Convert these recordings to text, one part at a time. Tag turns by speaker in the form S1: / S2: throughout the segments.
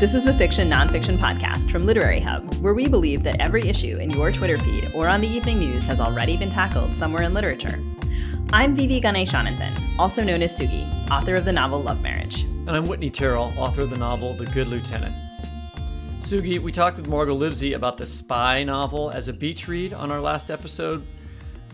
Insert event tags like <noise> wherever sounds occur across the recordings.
S1: This is the Fiction Nonfiction Podcast from Literary Hub, where we believe that every issue in your Twitter feed or on the evening news has already been tackled somewhere in literature. I'm V.V. Ganeshananthan, also known as Sugi, author of the novel Love Marriage.
S2: And I'm Whitney Terrell, author of the novel The Good Lieutenant. Sugi, we talked with Margot Livesey about the spy novel as a beach read on our last episode.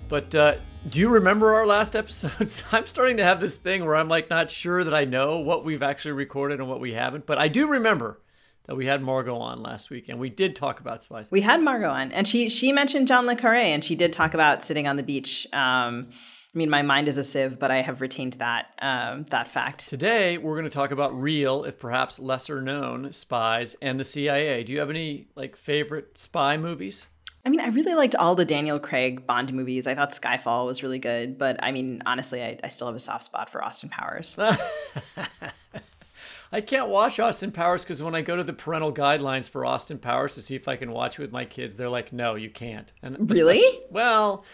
S2: But uh, do you remember our last episodes? <laughs> I'm starting to have this thing where I'm like not sure that I know what we've actually recorded and what we haven't. But I do remember that we had Margot on last week and we did talk about spies.
S1: We had Margot on, and she she mentioned John le Carre, and she did talk about sitting on the beach. Um, I mean, my mind is a sieve, but I have retained that um, that fact.
S2: Today, we're going to talk about real, if perhaps lesser known, spies and the CIA. Do you have any like favorite spy movies?
S1: I mean, I really liked all the Daniel Craig Bond movies. I thought Skyfall was really good, but I mean, honestly, I, I still have a soft spot for Austin Powers. <laughs>
S2: I can't watch Austin Powers because when I go to the parental guidelines for Austin Powers to see if I can watch it with my kids, they're like, "No, you can't."
S1: And really?
S2: Well,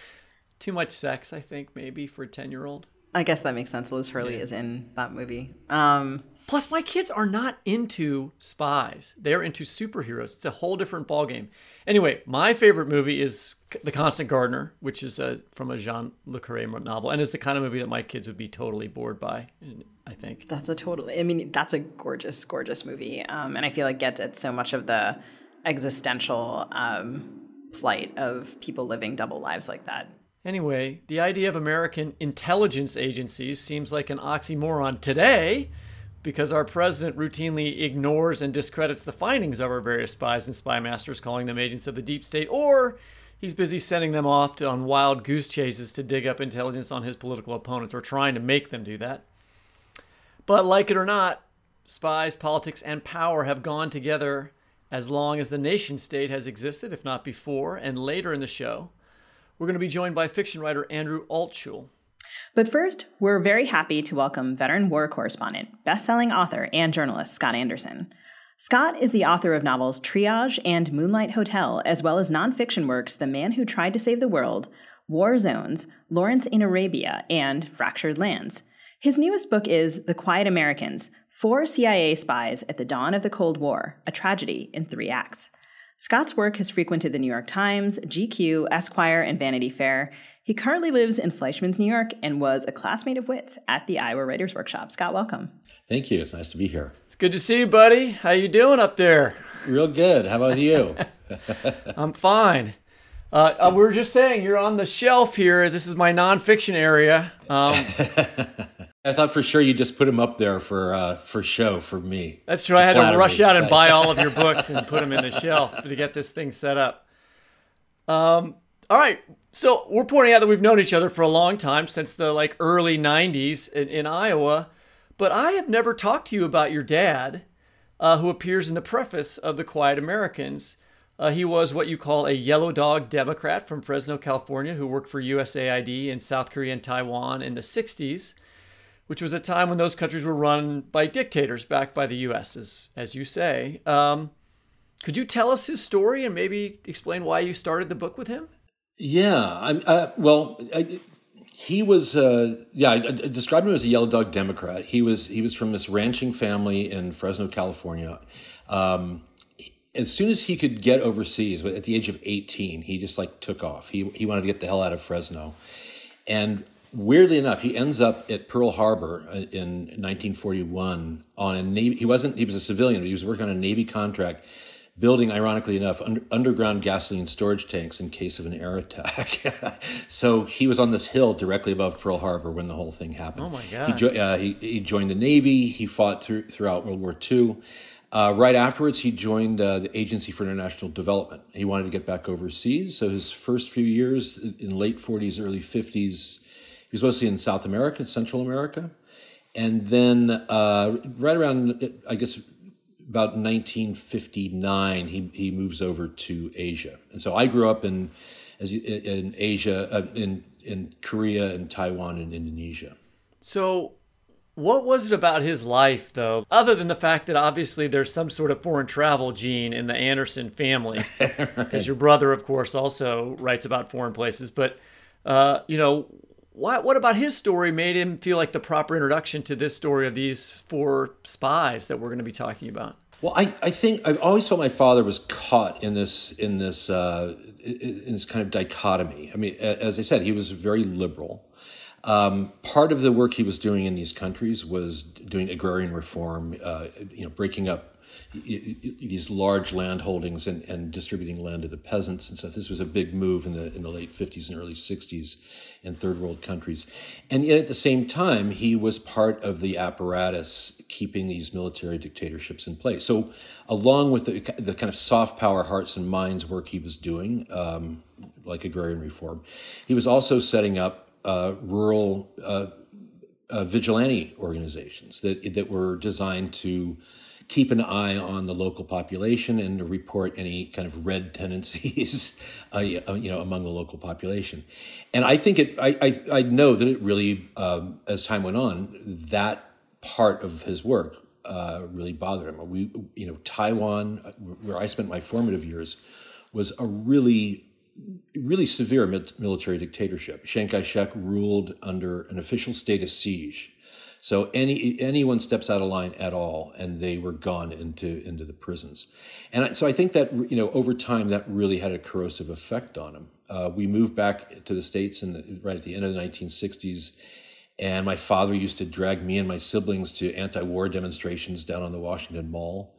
S2: too much sex, I think, maybe for a ten-year-old.
S1: I guess that makes sense. Liz Hurley yeah. is in that movie. Um,
S2: Plus, my kids are not into spies; they're into superheroes. It's a whole different ballgame. Anyway, my favorite movie is The Constant Gardener, which is a, from a Jean Le Carre novel, and is the kind of movie that my kids would be totally bored by. I think
S1: that's a totally. I mean, that's a gorgeous, gorgeous movie, um, and I feel like gets at so much of the existential um, plight of people living double lives like that.
S2: Anyway, the idea of American intelligence agencies seems like an oxymoron today because our president routinely ignores and discredits the findings of our various spies and spy masters, calling them agents of the deep state, or he's busy sending them off to, on wild goose chases to dig up intelligence on his political opponents or trying to make them do that. But like it or not, spies, politics, and power have gone together as long as the nation state has existed, if not before, and later in the show. We're going to be joined by fiction writer Andrew Altschul.
S1: But first, we're very happy to welcome veteran war correspondent, best-selling author, and journalist Scott Anderson. Scott is the author of novels Triage and Moonlight Hotel, as well as nonfiction works The Man Who Tried to Save the World, War Zones, Lawrence in Arabia, and Fractured Lands. His newest book is The Quiet Americans Four CIA Spies at the Dawn of the Cold War, a tragedy in three acts. Scott's work has frequented the New York Times, GQ, Esquire, and Vanity Fair, he currently lives in Fleischmann's, New York, and was a classmate of Whit's at the Iowa Writers Workshop. Scott, welcome.
S3: Thank you. It's nice to be here.
S2: It's good to see you, buddy. How you doing up there?
S3: Real good. How about you? <laughs>
S2: I'm fine. Uh, uh, we were just saying you're on the shelf here. This is my nonfiction area. Um, <laughs>
S3: I thought for sure you just put them up there for uh, for show for me.
S2: That's true. I had to rush me. out and buy all of your <laughs> books and put them in the shelf to get this thing set up. Um, all right. So we're pointing out that we've known each other for a long time since the like early 90s in, in Iowa, but I have never talked to you about your dad, uh, who appears in the preface of The Quiet Americans. Uh, he was what you call a yellow dog Democrat from Fresno, California, who worked for USAID in South Korea and Taiwan in the 60s, which was a time when those countries were run by dictators backed by the US, as, as you say. Um, could you tell us his story and maybe explain why you started the book with him?
S3: Yeah, I'm, uh, well, I, he was. Uh, yeah, I, I described him as a yellow dog Democrat. He was. He was from this ranching family in Fresno, California. Um, as soon as he could get overseas, but at the age of 18, he just like took off. He he wanted to get the hell out of Fresno, and weirdly enough, he ends up at Pearl Harbor uh, in 1941 on a Navy. He wasn't. He was a civilian, but he was working on a Navy contract building, ironically enough, under, underground gasoline storage tanks in case of an air attack. <laughs> so he was on this hill directly above Pearl Harbor when the whole thing happened.
S2: Oh my God!
S3: He, jo- uh, he, he, joined the Navy. He fought through, throughout World War II. Uh, right afterwards, he joined uh, the Agency for International Development. He wanted to get back overseas. So his first few years in late 40s, early 50s, he was mostly in South America, Central America. And then uh, right around, I guess, about 1959, he, he moves over to Asia. And so I grew up in, as, in Asia, uh, in, in Korea and Taiwan and Indonesia.
S2: So, what was it about his life, though, other than the fact that obviously there's some sort of foreign travel gene in the Anderson family? <laughs> Because right. your brother, of course, also writes about foreign places. But, uh, you know, what, what about his story made him feel like the proper introduction to this story of these four spies that we're going to be talking about?
S3: Well, I, I think I've always felt my father was caught in this in this uh, in this kind of dichotomy. I mean, as I said, he was very liberal. Um, part of the work he was doing in these countries was doing agrarian reform, uh, you know, breaking up these large land holdings and, and distributing land to the peasants and stuff. This was a big move in the in the late 50s and early 60s in third world countries. And yet at the same time, he was part of the apparatus keeping these military dictatorships in place. So along with the, the kind of soft power hearts and minds work he was doing, um, like agrarian reform, he was also setting up uh, rural uh, uh, vigilante organizations that, that were designed to keep an eye on the local population and report any kind of red <laughs> tendencies, uh, uh, you know, among the local population. And I think it, I, I, I know that it really, um, as time went on, that part of his work uh, really bothered him. We, you know, Taiwan, uh, where I spent my formative years, was a really really severe military dictatorship. Chiang Kai-shek ruled under an official state of siege so any anyone steps out of line at all, and they were gone into into the prisons. And so I think that you know over time that really had a corrosive effect on him. Uh, we moved back to the states in the, right at the end of the 1960s. And my father used to drag me and my siblings to anti-war demonstrations down on the Washington Mall.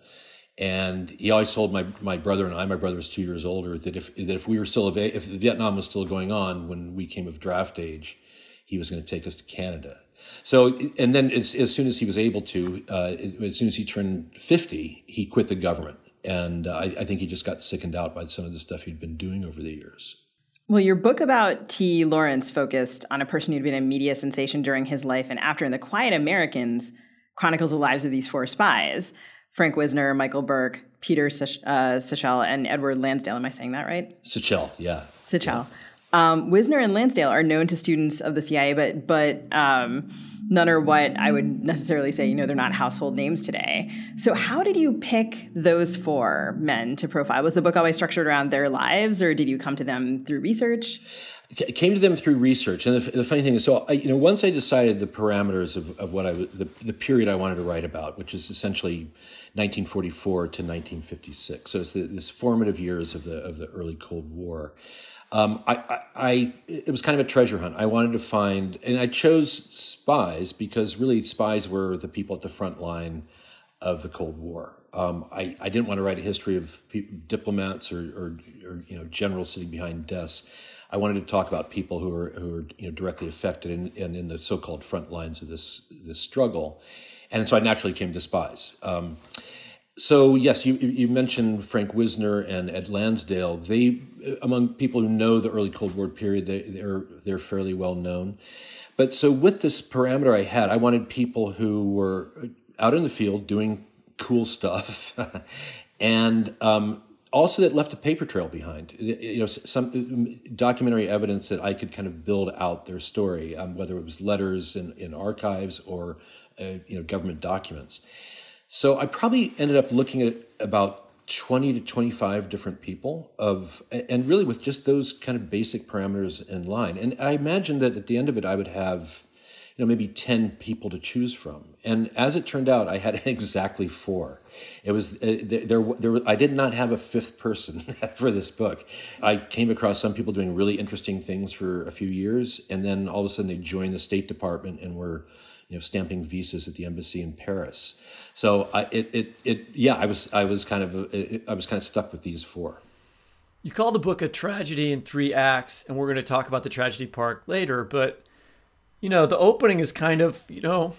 S3: And he always told my, my brother and I, my brother was two years older, that if that if we were still if Vietnam was still going on when we came of draft age, he was going to take us to Canada. So, and then as, as soon as he was able to, uh, as soon as he turned 50, he quit the government. And uh, I, I think he just got sickened out by some of the stuff he'd been doing over the years.
S1: Well, your book about T. Lawrence focused on a person who'd been a media sensation during his life and after, and The Quiet Americans chronicles the lives of these four spies Frank Wisner, Michael Burke, Peter Sech- uh, Sichel, and Edward Lansdale. Am I saying that right?
S3: Sichel, yeah.
S1: Sichel. Yeah. Um, Wisner and Lansdale are known to students of the CIA, but but um, none are what I would necessarily say. You know, they're not household names today. So, how did you pick those four men to profile? Was the book always structured around their lives, or did you come to them through research?
S3: It came to them through research, and the, the funny thing is, so I, you know, once I decided the parameters of, of what I the, the period I wanted to write about, which is essentially 1944 to 1956. So it's the, this formative years of the of the early Cold War. Um, I, I, I, it was kind of a treasure hunt. I wanted to find, and I chose spies because really spies were the people at the front line of the Cold War. Um, I, I didn't want to write a history of diplomats or, or, or, you know generals sitting behind desks. I wanted to talk about people who are who are you know directly affected and in, the so-called front lines of this this struggle, and so I naturally came to spies. Um, so yes, you you mentioned Frank Wisner and Ed Lansdale. They among people who know the early Cold War period, they, they're they're fairly well known. But so with this parameter I had, I wanted people who were out in the field doing cool stuff, <laughs> and um, also that left a paper trail behind. You know, some documentary evidence that I could kind of build out their story, um, whether it was letters in, in archives or uh, you know government documents. So I probably ended up looking at about 20 to 25 different people of and really with just those kind of basic parameters in line. And I imagined that at the end of it I would have you know maybe 10 people to choose from. And as it turned out I had <laughs> exactly 4. It was uh, there, there, there I did not have a fifth person <laughs> for this book. I came across some people doing really interesting things for a few years and then all of a sudden they joined the State Department and were you know stamping visas at the embassy in Paris. So I, it, it, it, yeah, I was, I was kind of, I was kind of stuck with these four.
S2: You call the book a tragedy in three acts, and we're going to talk about the tragedy part later. But you know, the opening is kind of, you know,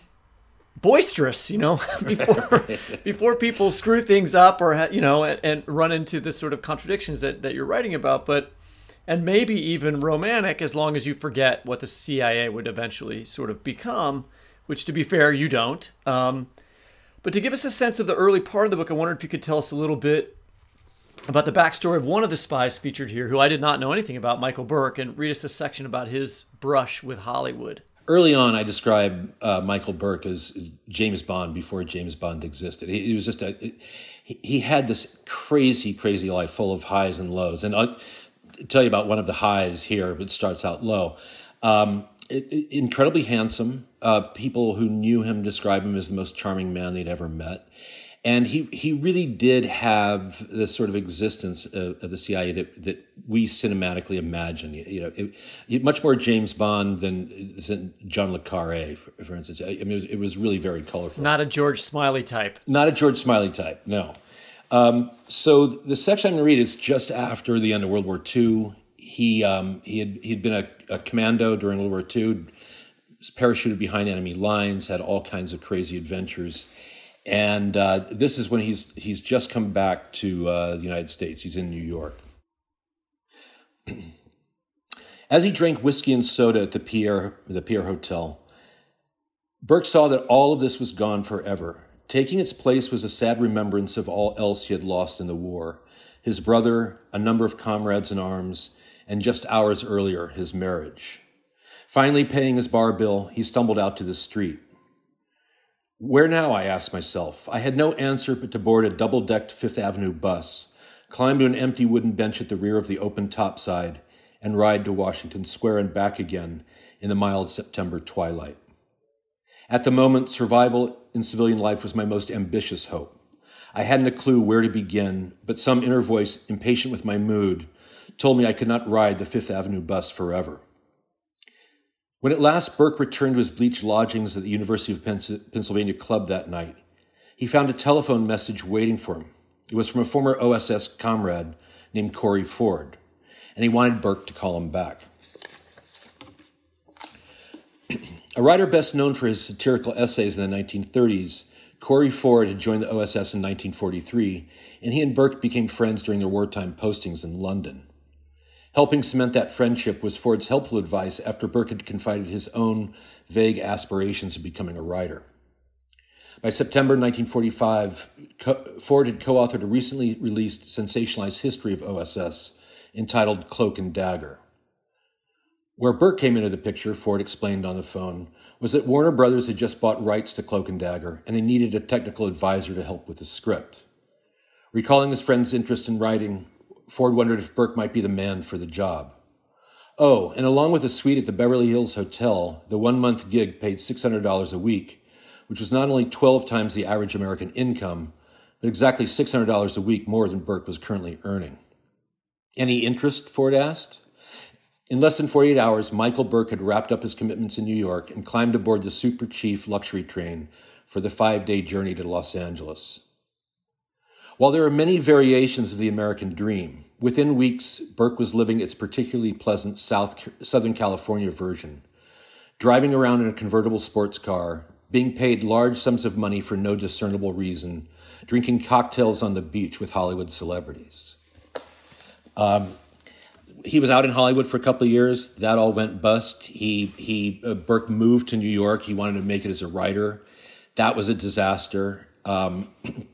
S2: boisterous. You know, <laughs> before <laughs> before people screw things up or you know, and, and run into the sort of contradictions that that you're writing about. But and maybe even romantic, as long as you forget what the CIA would eventually sort of become. Which, to be fair, you don't. Um, but to give us a sense of the early part of the book, I wondered if you could tell us a little bit about the backstory of one of the spies featured here, who I did not know anything about, Michael Burke, and read us a section about his brush with Hollywood.
S3: Early on, I described uh, Michael Burke as James Bond before James Bond existed. He, he was just a he, he had this crazy, crazy life full of highs and lows. And I'll tell you about one of the highs here, but starts out low. Um, incredibly handsome. Uh, people who knew him describe him as the most charming man they'd ever met. And he he really did have the sort of existence of, of the CIA that, that we cinematically imagine. You, you know, it, it, much more James Bond than, than John le Carre, for, for, instance. I mean, it was, it was, really very colorful.
S2: Not a George Smiley type.
S3: Not a George Smiley type. No. Um, so the section I'm going to read is just after the end of World War II. He um, he had he'd been a, a commando during World War II, parachuted behind enemy lines, had all kinds of crazy adventures and uh, this is when he's he's just come back to uh, the United States. He's in New York. <clears throat> As he drank whiskey and soda at the Pierre the Pierre Hotel, Burke saw that all of this was gone forever. Taking its place was a sad remembrance of all else he had lost in the war his brother, a number of comrades in arms, and just hours earlier, his marriage. Finally, paying his bar bill, he stumbled out to the street. Where now? I asked myself. I had no answer but to board a double decked Fifth Avenue bus, climb to an empty wooden bench at the rear of the open topside, and ride to Washington Square and back again in the mild September twilight. At the moment, survival in civilian life was my most ambitious hope. I hadn't a clue where to begin, but some inner voice, impatient with my mood, told me I could not ride the Fifth Avenue bus forever. When at last Burke returned to his bleached lodgings at the University of Pennsylvania Club that night, he found a telephone message waiting for him. It was from a former OSS comrade named Corey Ford, and he wanted Burke to call him back. <clears throat> a writer best known for his satirical essays in the 1930s, Corey Ford had joined the OSS in 1943, and he and Burke became friends during their wartime postings in London. Helping cement that friendship was Ford's helpful advice after Burke had confided his own vague aspirations of becoming a writer. By September 1945, Ford had co authored a recently released sensationalized history of OSS entitled Cloak and Dagger. Where Burke came into the picture, Ford explained on the phone, was that Warner Brothers had just bought rights to Cloak and Dagger, and they needed a technical advisor to help with the script. Recalling his friend's interest in writing, Ford wondered if Burke might be the man for the job. Oh, and along with a suite at the Beverly Hills Hotel, the one month gig paid $600 a week, which was not only 12 times the average American income, but exactly $600 a week more than Burke was currently earning. Any interest? Ford asked. In less than 48 hours, Michael Burke had wrapped up his commitments in New York and climbed aboard the Super Chief luxury train for the five day journey to Los Angeles. While there are many variations of the American dream, within weeks, Burke was living its particularly pleasant South, Southern California version, driving around in a convertible sports car, being paid large sums of money for no discernible reason, drinking cocktails on the beach with Hollywood celebrities. Um, he was out in Hollywood for a couple of years. That all went bust. He he uh, Burke moved to New York. He wanted to make it as a writer. That was a disaster. Um, <clears throat>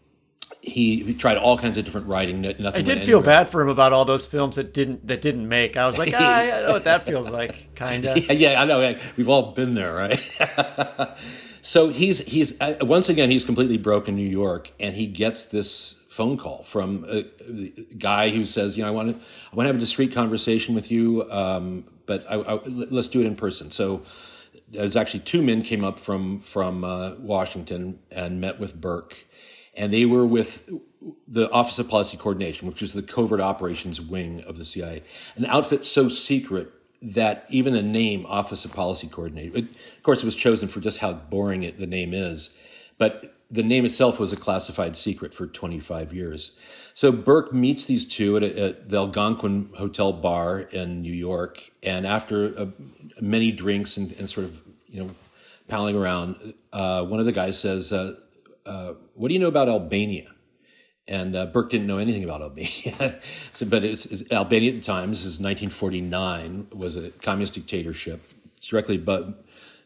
S3: he, tried all kinds of different writing. Nothing I
S2: did feel bad for him about all those films that didn't that didn't make. I was like, ah, I know what that feels like, <laughs> kind of.
S3: yeah, yeah, I know. We've all been there, right? <laughs> so he's he's uh, once again he's completely broke in New York, and he gets this phone call from a, a guy who says, you know, I want to I want to have a discreet conversation with you, um, but I, I, let's do it in person. So. There's actually two men came up from from uh, Washington and met with Burke, and they were with the Office of Policy Coordination, which is the covert operations wing of the CIA, an outfit so secret that even the name Office of Policy Coordination, of course, it was chosen for just how boring it, the name is, but the name itself was a classified secret for 25 years. So Burke meets these two at, a, at the Algonquin Hotel bar in New York, and after a, many drinks and, and, sort of you know palling around, uh, one of the guys says. Uh, uh, what do you know about Albania? And uh, Burke didn't know anything about Albania. <laughs> so, but it's, it's, Albania at the time, this is 1949, was a communist dictatorship. It's directly above,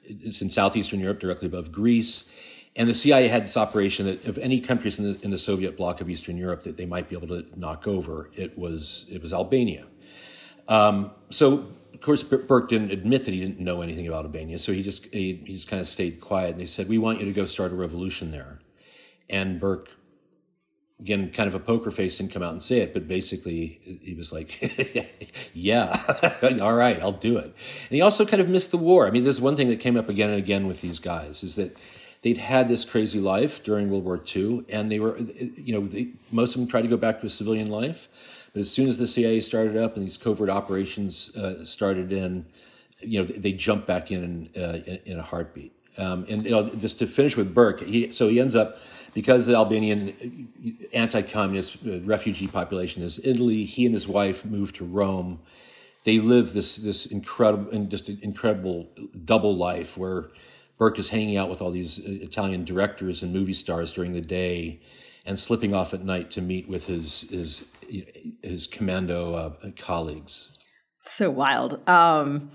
S3: it's in southeastern Europe, directly above Greece. And the CIA had this operation that of any countries in the, in the Soviet bloc of Eastern Europe that they might be able to knock over, it was, it was Albania. Um, so of course, Burke didn't admit that he didn't know anything about Albania, so he just he, he, just kind of stayed quiet. And they said, "We want you to go start a revolution there." And Burke, again, kind of a poker face, didn't come out and say it, but basically he was like, <laughs> yeah, <laughs> all right, I'll do it. And he also kind of missed the war. I mean, there's one thing that came up again and again with these guys is that they'd had this crazy life during World War II, and they were, you know, they, most of them tried to go back to a civilian life. But as soon as the CIA started up and these covert operations uh, started in, you know, they, jumped back in uh, in, in, a heartbeat. Um, and you know, just to finish with Burke, he, so he ends up because the Albanian anti-communist uh, refugee population is Italy. He and his wife moved to Rome. They live this this incredible just incredible double life where Burke is hanging out with all these uh, Italian directors and movie stars during the day, and slipping off at night to meet with his his his commando uh, colleagues.
S1: So wild. Um,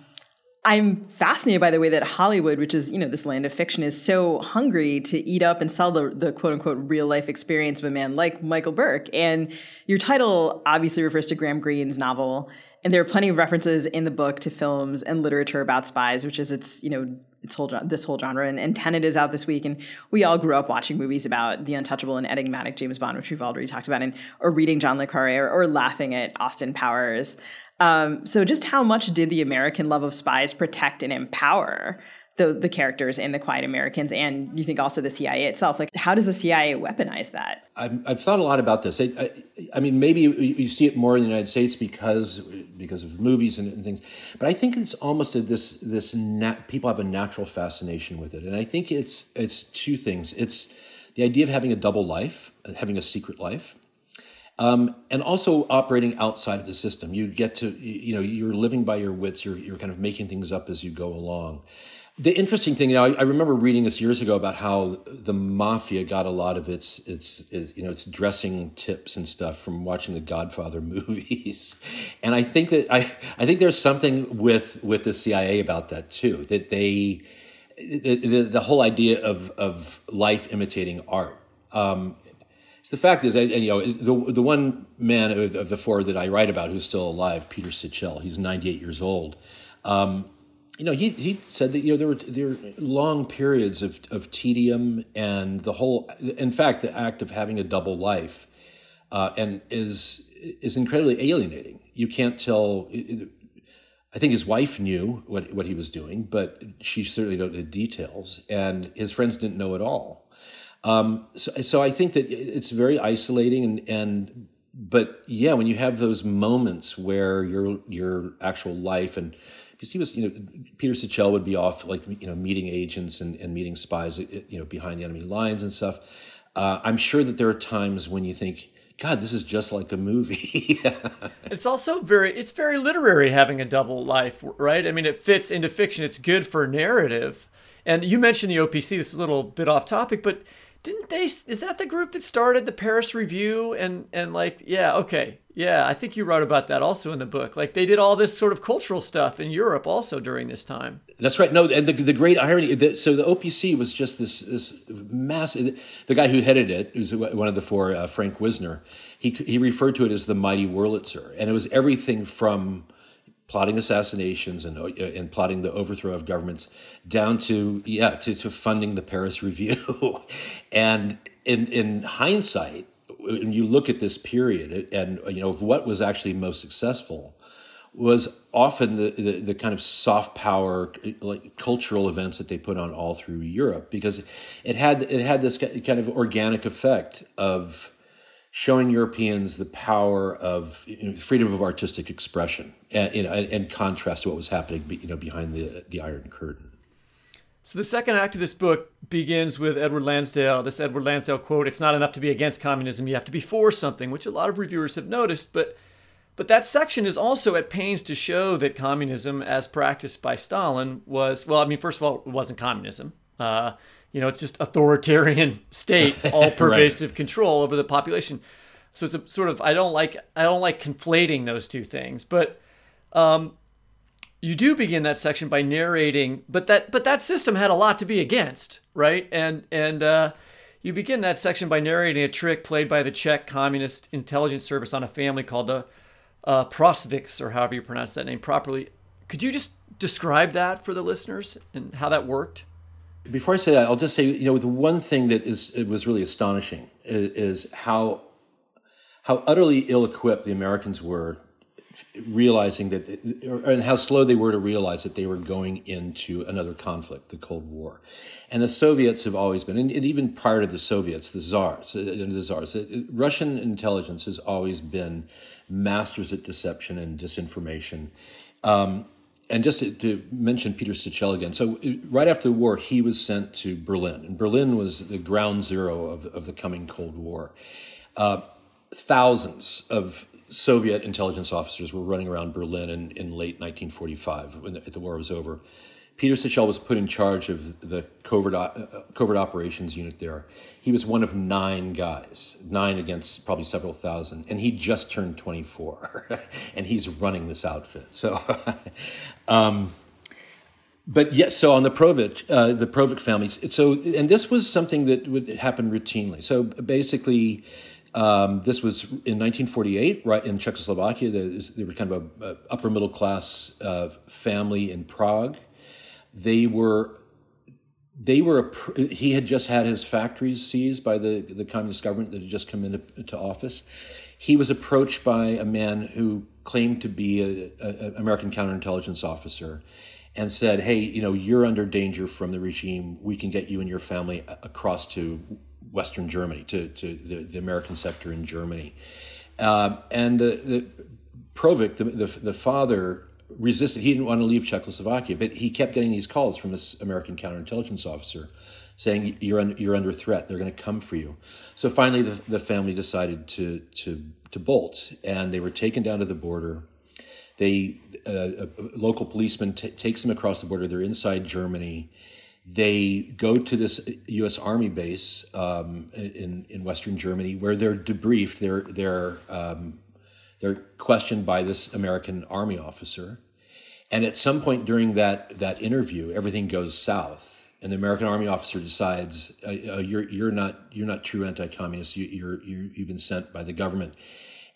S1: I'm fascinated by the way that Hollywood, which is you know this land of fiction, is so hungry to eat up and sell the, the quote unquote real life experience of a man like Michael Burke. And your title obviously refers to Graham Greene's novel, and there are plenty of references in the book to films and literature about spies, which is its you know its whole this whole genre. And, and Tenet is out this week, and we all grew up watching movies about the untouchable and enigmatic James Bond, which we've already talked about, and or reading John le Carre or, or laughing at Austin Powers. Um, so, just how much did the American love of spies protect and empower the, the characters in the Quiet Americans, and you think also the CIA itself? Like, how does the CIA weaponize that?
S3: I've, I've thought a lot about this. I, I, I, mean, maybe you see it more in the United States because because of movies and, and things, but I think it's almost a, this this people have a natural fascination with it, and I think it's it's two things. It's the idea of having a double life, having a secret life, um, and also operating outside of the system. You get to, you know, you're living by your wits. You're, you're kind of making things up as you go along. The interesting thing, you know, I, I remember reading this years ago about how the mafia got a lot of its, its, its, you know, its dressing tips and stuff from watching the Godfather <laughs> movies, and I think that I, I think there's something with with the CIA about that too. That they, the, the, the whole idea of of life imitating art. Um, the fact is, and, you know, the the one man of, of, the four that I write about who's still alive, Peter Sichel, he's 98 years old. Um, you know, he, he said that you know there were there were long periods of of tedium and the whole. In fact, the act of having a double life, uh, and is is incredibly alienating. You can't tell. I think his wife knew what what he was doing, but she certainly don't know details, and his friends didn't know at all. Um, so, so I think that it's very isolating and, and but yeah, when you have those moments where your your actual life and because he was, you know, Peter Sichel would be off like you know meeting agents and, and meeting spies, you know, behind the enemy lines and stuff. Uh, I'm sure that there are times when you think, God, this is just like a movie. <laughs>
S2: it's also very it's very literary having a double life, right? I mean, it fits into fiction. It's good for narrative. And you mentioned the OPC. This is a little bit off topic, but didn't they is that the group that started the paris review and and like yeah okay yeah i think you wrote about that also in the book. Like they did all this sort of cultural stuff in europe also during this time.
S3: That's right. No and the, the great irony that, so the opc was just this this massive the guy who headed it who's one of the four uh, frank wisner he, he referred to it as the mighty wurlitzer. And it was everything from plotting assassinations and, and plotting the overthrow of governments down to yeah to, to funding the Paris Review, <laughs> and in in hindsight, when you look at this period and you know what was actually most successful was often the, the, the, kind of soft power like cultural events that they put on all through Europe because it had it had this kind of organic effect of showing Europeans the power of you know, freedom of artistic expression, and, you know, in contrast to what was happening, you know, behind the the Iron Curtain.
S2: So the second act of this book begins with Edward Lansdale. This Edward Lansdale quote: "It's not enough to be against communism; you have to be for something," which a lot of reviewers have noticed, but. But that section is also at pains to show that communism, as practiced by Stalin, was well. I mean, first of all, it wasn't communism. Uh, you know, it's just authoritarian <laughs> state, <laughs> all pervasive right. control over the population. So it's a sort of I don't like I don't like conflating those two things, but um, you do begin that section by narrating, but that but that system had a lot to be against, right? And and uh, you begin that section by narrating a trick played by the Czech Communist Intelligence Service on a family called the uh, Prosviks, or however you pronounce that name properly. Could you just describe that for the listeners and how that worked?
S3: Before I say that, I'll just say, you know, the one thing that is it was really astonishing is, is how how utterly ill-equipped the Americans were realizing that, and how slow they were to realize that they were going into another conflict, the Cold War. And the Soviets have always been, and even prior to the Soviets, the czars, uh, the czars, uh, Russian intelligence has always been masters at deception and disinformation. Um, and just to, to, mention Peter Sichel again, so right after the war, he was sent to Berlin, and Berlin was the ground zero of, of the coming Cold War. Uh, thousands of Soviet intelligence officers were running around Berlin in, in late 1945 when the, the war was over. Peter Sichel was put in charge of the covert, uh, covert operations unit there. He was one of nine guys, nine against probably several thousand, and he just turned 24, <laughs> and he's running this outfit. So, <laughs> um, but yes, so on the Provich, uh, the Provich families, so and this was something that would happen routinely. So basically, um, this was in 1948, right in Czechoslovakia. There was kind of a, a upper middle class uh, family in Prague. They were, they were. He had just had his factories seized by the the communist government that had just come into, office. He was approached by a man who claimed to be an American counterintelligence officer, and said, "Hey, you know, you're under danger from the regime. We can get you and your family across to Western Germany, to, to the, the American sector in Germany. Uh, and the, the Provich, the, the, the, father, resisted. He didn't want to leave Czechoslovakia, but he kept getting these calls from this American counterintelligence officer saying, You're, un, you're under threat. They're going to come for you. So finally, the, the family decided to, to, to bolt, and they were taken down to the border. They, uh, a local policeman t- takes them across the border. They're inside Germany they go to this U.S. Army base um, in in Western Germany, where they're debriefed. They're they're um, they're questioned by this American Army officer, and at some point during that that interview, everything goes south, and the American Army officer decides uh, uh, you're you're not you're not true anti-communist. You, you're you, you've been sent by the government.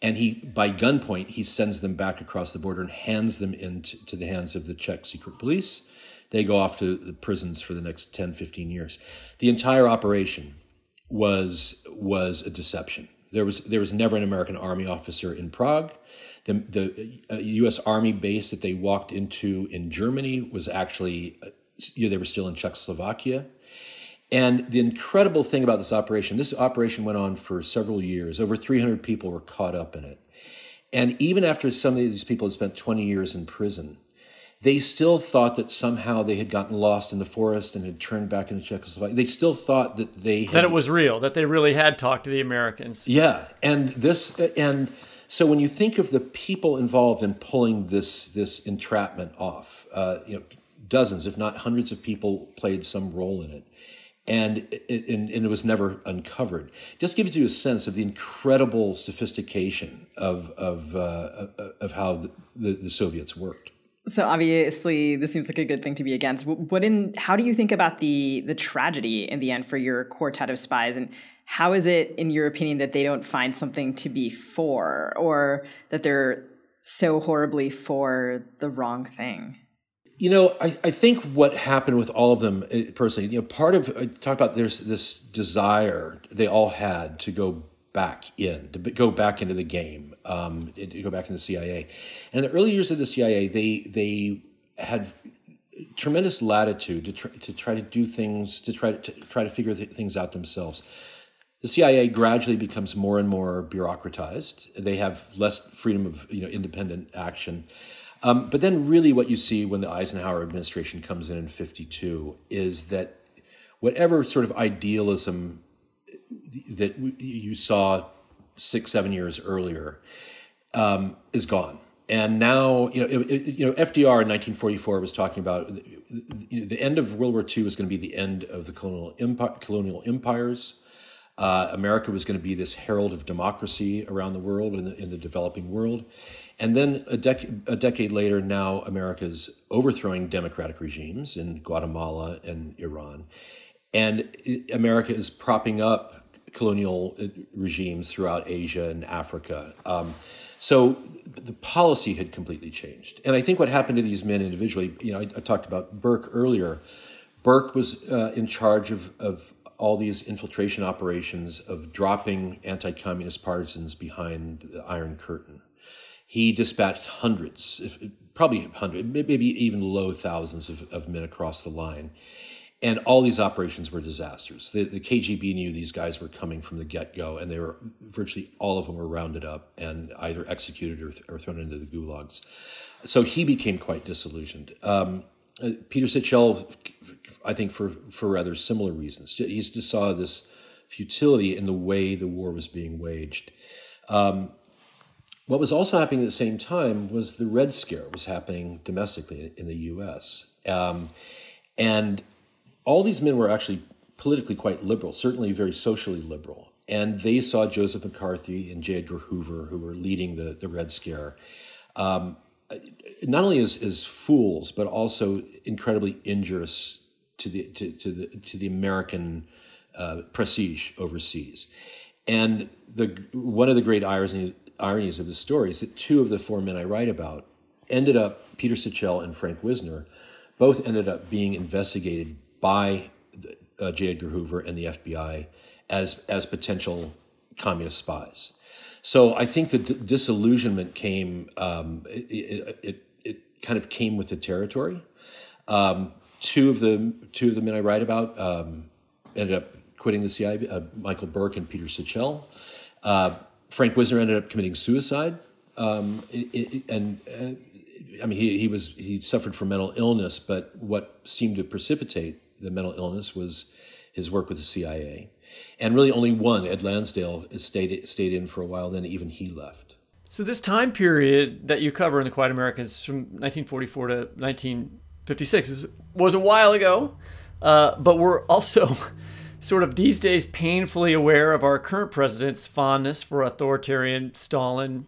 S3: And he, by gunpoint, he sends them back across the border and hands them into the hands of the Czech secret police they go off to the prisons for the next 10, 15 years. The entire operation was was a deception. There was there was never an American army officer in Prague. The, the uh, U.S. Army base that they walked into in Germany was actually uh, they were still in Czechoslovakia. And the incredible thing about this operation, this operation went on for several years. Over 300 people were caught up in it. And even after some of these people had spent 20 years in prison, they still thought that somehow they had gotten lost in the forest and had turned back into Czechoslovakia. They still thought that they had,
S2: that it was real, that they really had talked to the Americans.
S3: Yeah, and this and so when you think of the people involved in pulling this this entrapment off, uh, you know, dozens, if not hundreds, of people played some role in it. And it, and, and it was never uncovered. Just gives you a sense of the incredible sophistication of of uh, of how the, the, the Soviets worked.
S1: So obviously, this seems like a good thing to be against. What in? How do you think about the the tragedy in the end for your quartet of spies, and how is it, in your opinion, that they don't find something to be for, or that they're so horribly for the wrong thing?
S3: You know, I, I think what happened with all of them uh, personally, you know, part of I talk about there's this desire they all had to go back in, to go back into the game, um, to go back in the CIA. And in the early years of the CIA, they they had tremendous latitude to try, to try to do things, to try to try to figure th- things out themselves. The CIA gradually becomes more and more bureaucratized. They have less freedom of you know independent action. Um, but then, really, what you see when the Eisenhower administration comes in in '52 is that whatever sort of idealism that you saw six, seven years earlier um, is gone. And now, you know, it, it, you know, FDR in 1944 was talking about you know, the end of World War II was going to be the end of the colonial colonial empires. Uh, America was going to be this herald of democracy around the world in the, in the developing world. And then a, dec- a decade later, now America is overthrowing democratic regimes in Guatemala and Iran. And America is propping up colonial uh, regimes throughout Asia and Africa. Um, so the policy had completely changed. And I think what happened to these men individually, you know, I, I talked about Burke earlier. Burke was uh, in charge of, of all these infiltration operations of dropping anti communist partisans behind the Iron Curtain. he dispatched hundreds, probably hundreds, maybe even low thousands of, of men across the line. And all these operations were disasters. The, the KGB knew these guys were coming from the get go, and they were virtually all of them were rounded up and either executed or, or thrown into the gulags. So he became quite disillusioned. Um, uh, Peter Sichel, I think, for, for rather similar reasons, he just saw this futility in the way the war was being waged. Um, what was also happening at the same time was the Red Scare was happening domestically in the U.S. Um, and all these men were actually politically quite liberal, certainly very socially liberal. And they saw Joseph McCarthy and J. Edgar Hoover, who were leading the, the Red Scare, um, not only as, as fools, but also incredibly injurious to the, to, to the, to the American uh, prestige overseas. And the, one of the great ironies, ironies of the story is that two of the four men I write about ended up, Peter Sichel and Frank Wisner, both ended up being investigated by uh, J. Edgar Hoover and the FBI as, as potential communist spies. So I think the d- disillusionment came, um, it, it, it, kind of came with the territory. Um, two of the two of the men I write about um, ended up quitting the CIA. Uh, Michael Burke and Peter Sichel. Uh, Frank Wisner ended up committing suicide, um, it, and uh, I mean he, he was he suffered from mental illness, but what seemed to precipitate the mental illness was his work with the CIA, and really only one Ed Lansdale stayed stayed in for a while. Then even he left.
S2: So this time period that you cover in the Quiet Americans from 1944 to 1956 is, was a while ago, uh, but we're also <laughs> sort of these days painfully aware of our current president's fondness for authoritarian Stalin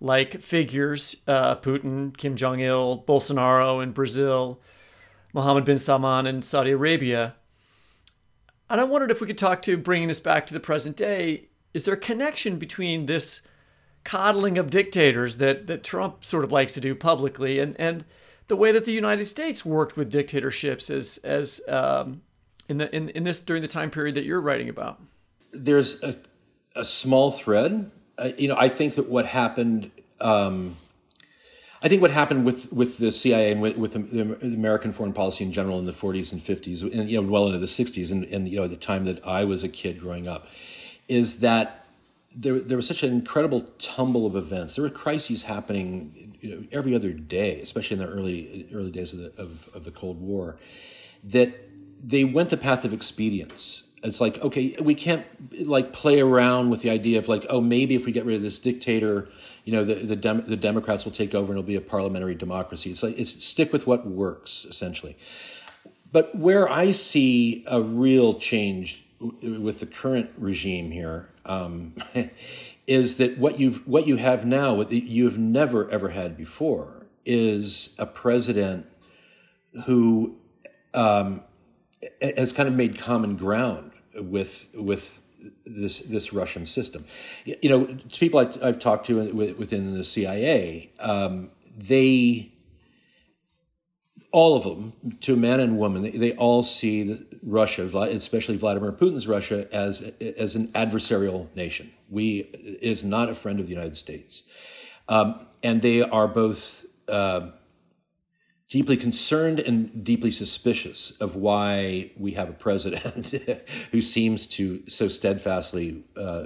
S2: like figures uh, Putin, Kim Jong il, Bolsonaro in Brazil, Mohammed bin Salman in Saudi Arabia. And I wondered if we could talk to bringing this back to the present day. Is there a connection between this coddling of dictators that, that Trump sort of likes to do publicly and, and the way that the United States worked with dictatorships as, as um, in the in, in this during the time period that you're writing about?
S3: There's a, a small thread. Uh, you know, I think that what happened. Um, I think what happened with, with the CIA and with, with the, American foreign policy in general in the 40s and 50s, and you know, well into the 60s, and, and you know, the time that I was a kid growing up, is that there, there was such an incredible tumble of events. There were crises happening you know, every other day, especially in the early early days of the, of, of the Cold War, that they went the path of expedience. It's like, okay, we can't like play around with the idea of like, oh, maybe if we get rid of this dictator, you know, the the, Dem- the Democrats will take over and it'll be a parliamentary democracy. It's like it's stick with what works essentially. But where I see a real change with the current regime here um, <laughs> is that what you've what you have now, what you've never ever had before, is a president who um, has kind of made common ground with with this this Russian system. You know, people I, have talked to within the CIA, um, they all of them, to man and woman, they, they all see Russia, especially Vladimir Putin's Russia, as as an adversarial nation. We is not a friend of the United States, um, and they are both. Uh, deeply concerned and deeply suspicious of why we have a president <laughs> who seems to so steadfastly uh,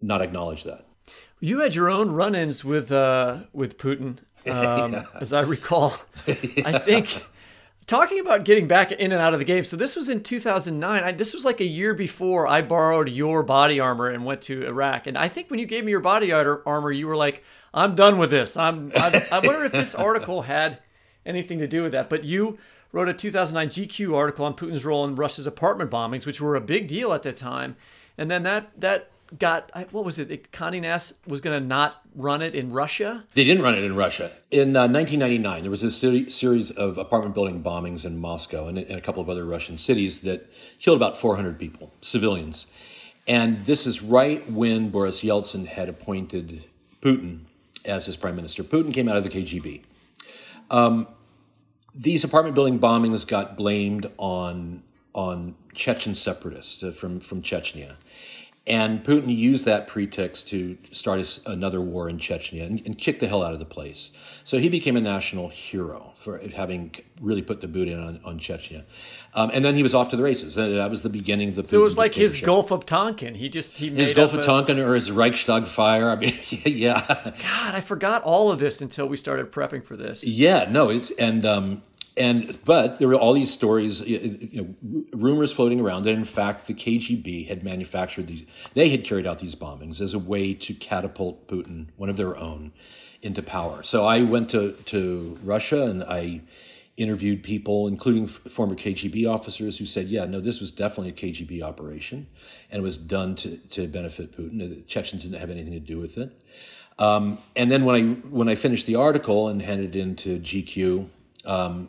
S3: not acknowledge that.
S2: You had your own run-ins with uh, with Putin, <laughs> um, yeah. as I recall. yeah. <laughs> I think talking about getting back in and out of the game. So this was in 2009. I, this was like a year before I borrowed your body armor and went to Iraq. And I think when you gave me your body armor, you were like, "I'm done with this." I'm. I, I wonder if this article had anything to do with that. But you wrote a 2009 GQ article on Putin's role in Russia's apartment bombings, which were a big deal at the time. And then that that got what was it? Condé Nast was going to not run it in Russia.
S3: They didn't run it in Russia. In uh, 1999, there was a series of apartment building bombings in Moscow and in a couple of other Russian cities that killed about 400 people, civilians. And this is right when Boris Yeltsin had appointed Putin as his prime minister. Putin came out of the KGB. Um, these apartment building bombings got blamed on on Chechen separatists uh, from from Chechnya, And Putin used that pretext to start another war in Chechnya and, and, kick the hell out of the place. So he became a national hero for having really put the boot in on, on Chechnya. Um, and then he was off to the races. That was the beginning of the.
S2: So Putin it was like his Gulf of Tonkin. He just he
S3: his Gulf of a... Tonkin or his Reichstag fire. I mean, <laughs> yeah.
S2: God, I forgot all of this until we started prepping for this.
S3: Yeah, no, it's and um, and but there were all these stories, you know, rumors floating around that in fact the KGB had manufactured these. They had carried out these bombings as a way to catapult Putin, one of their own, into power. So I went to to Russia and I interviewed people, including former KGB officers, who said, "Yeah, no, this was definitely a KGB operation, and it was done to to benefit Putin. The Chechens didn't have anything to do with it." Um, and then when I when I finished the article and handed it into GQ, um,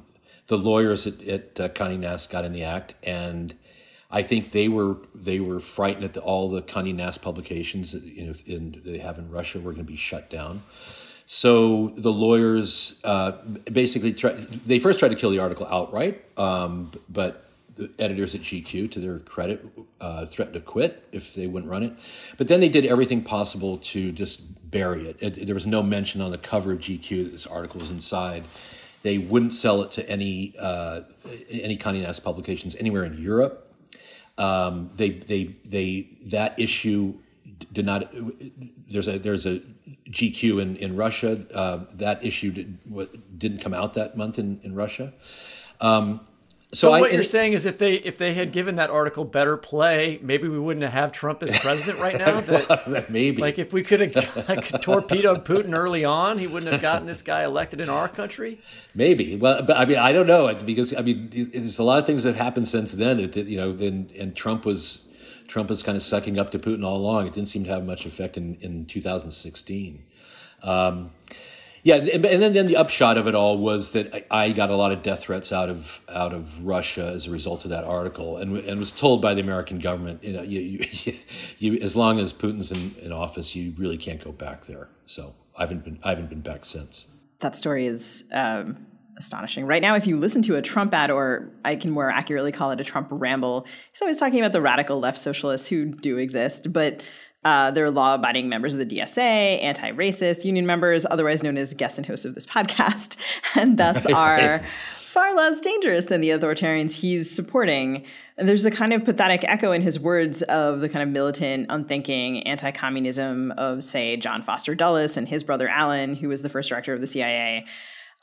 S3: the lawyers at, at uh, Nast got in the act, and I think they were they were frightened that the, all the Condé Nast publications that, you know in, they have in Russia were going to be shut down. So the lawyers uh, basically they first tried to kill the article outright, um, but the editors at GQ, to their credit, uh, threatened to quit if they wouldn't run it. But then they did everything possible to just bury it. it there was no mention on the cover of GQ that this article was inside. They wouldn't sell it to any uh, any Condé Nast publications anywhere in Europe. Um, they they they that issue did not. There's a there's a GQ in in Russia. Uh, that issue did, didn't come out that month in in Russia. Um,
S2: so, so what I, you're saying is if they if they had given that article better play, maybe we wouldn't have Trump as president right now. <laughs>
S3: That maybe
S2: like if we could have like, torpedoed Putin early on, he wouldn't have gotten this guy elected in our country.
S3: Maybe. Well, but I mean, I don't know because I mean, there's a lot of things that happened since then. It did, you know, then and Trump was Trump was kind of sucking up to Putin all along. It didn't seem to have much effect in in 2016. Um, yeah, and then, then the upshot of it all was that I got a lot of death threats out of out of Russia as a result of that article, and and was told by the American government, you know, you, you, <laughs> you as long as Putin's in, in office, you really can't go back there. So I haven't been I haven't been back since.
S1: That story is um, astonishing. Right now, if you listen to a Trump ad, or I can more accurately call it a Trump ramble, he's always talking about the radical left socialists who do exist, but uh, they're law abiding members of the DSA, anti racist union members, otherwise known as guests and hosts of this podcast, <laughs> and thus are far less dangerous than the authoritarians he's supporting. And there's a kind of pathetic echo in his words of the kind of militant, unthinking anti communism of, say, John Foster Dulles and his brother Allen, who was the first director of the CIA.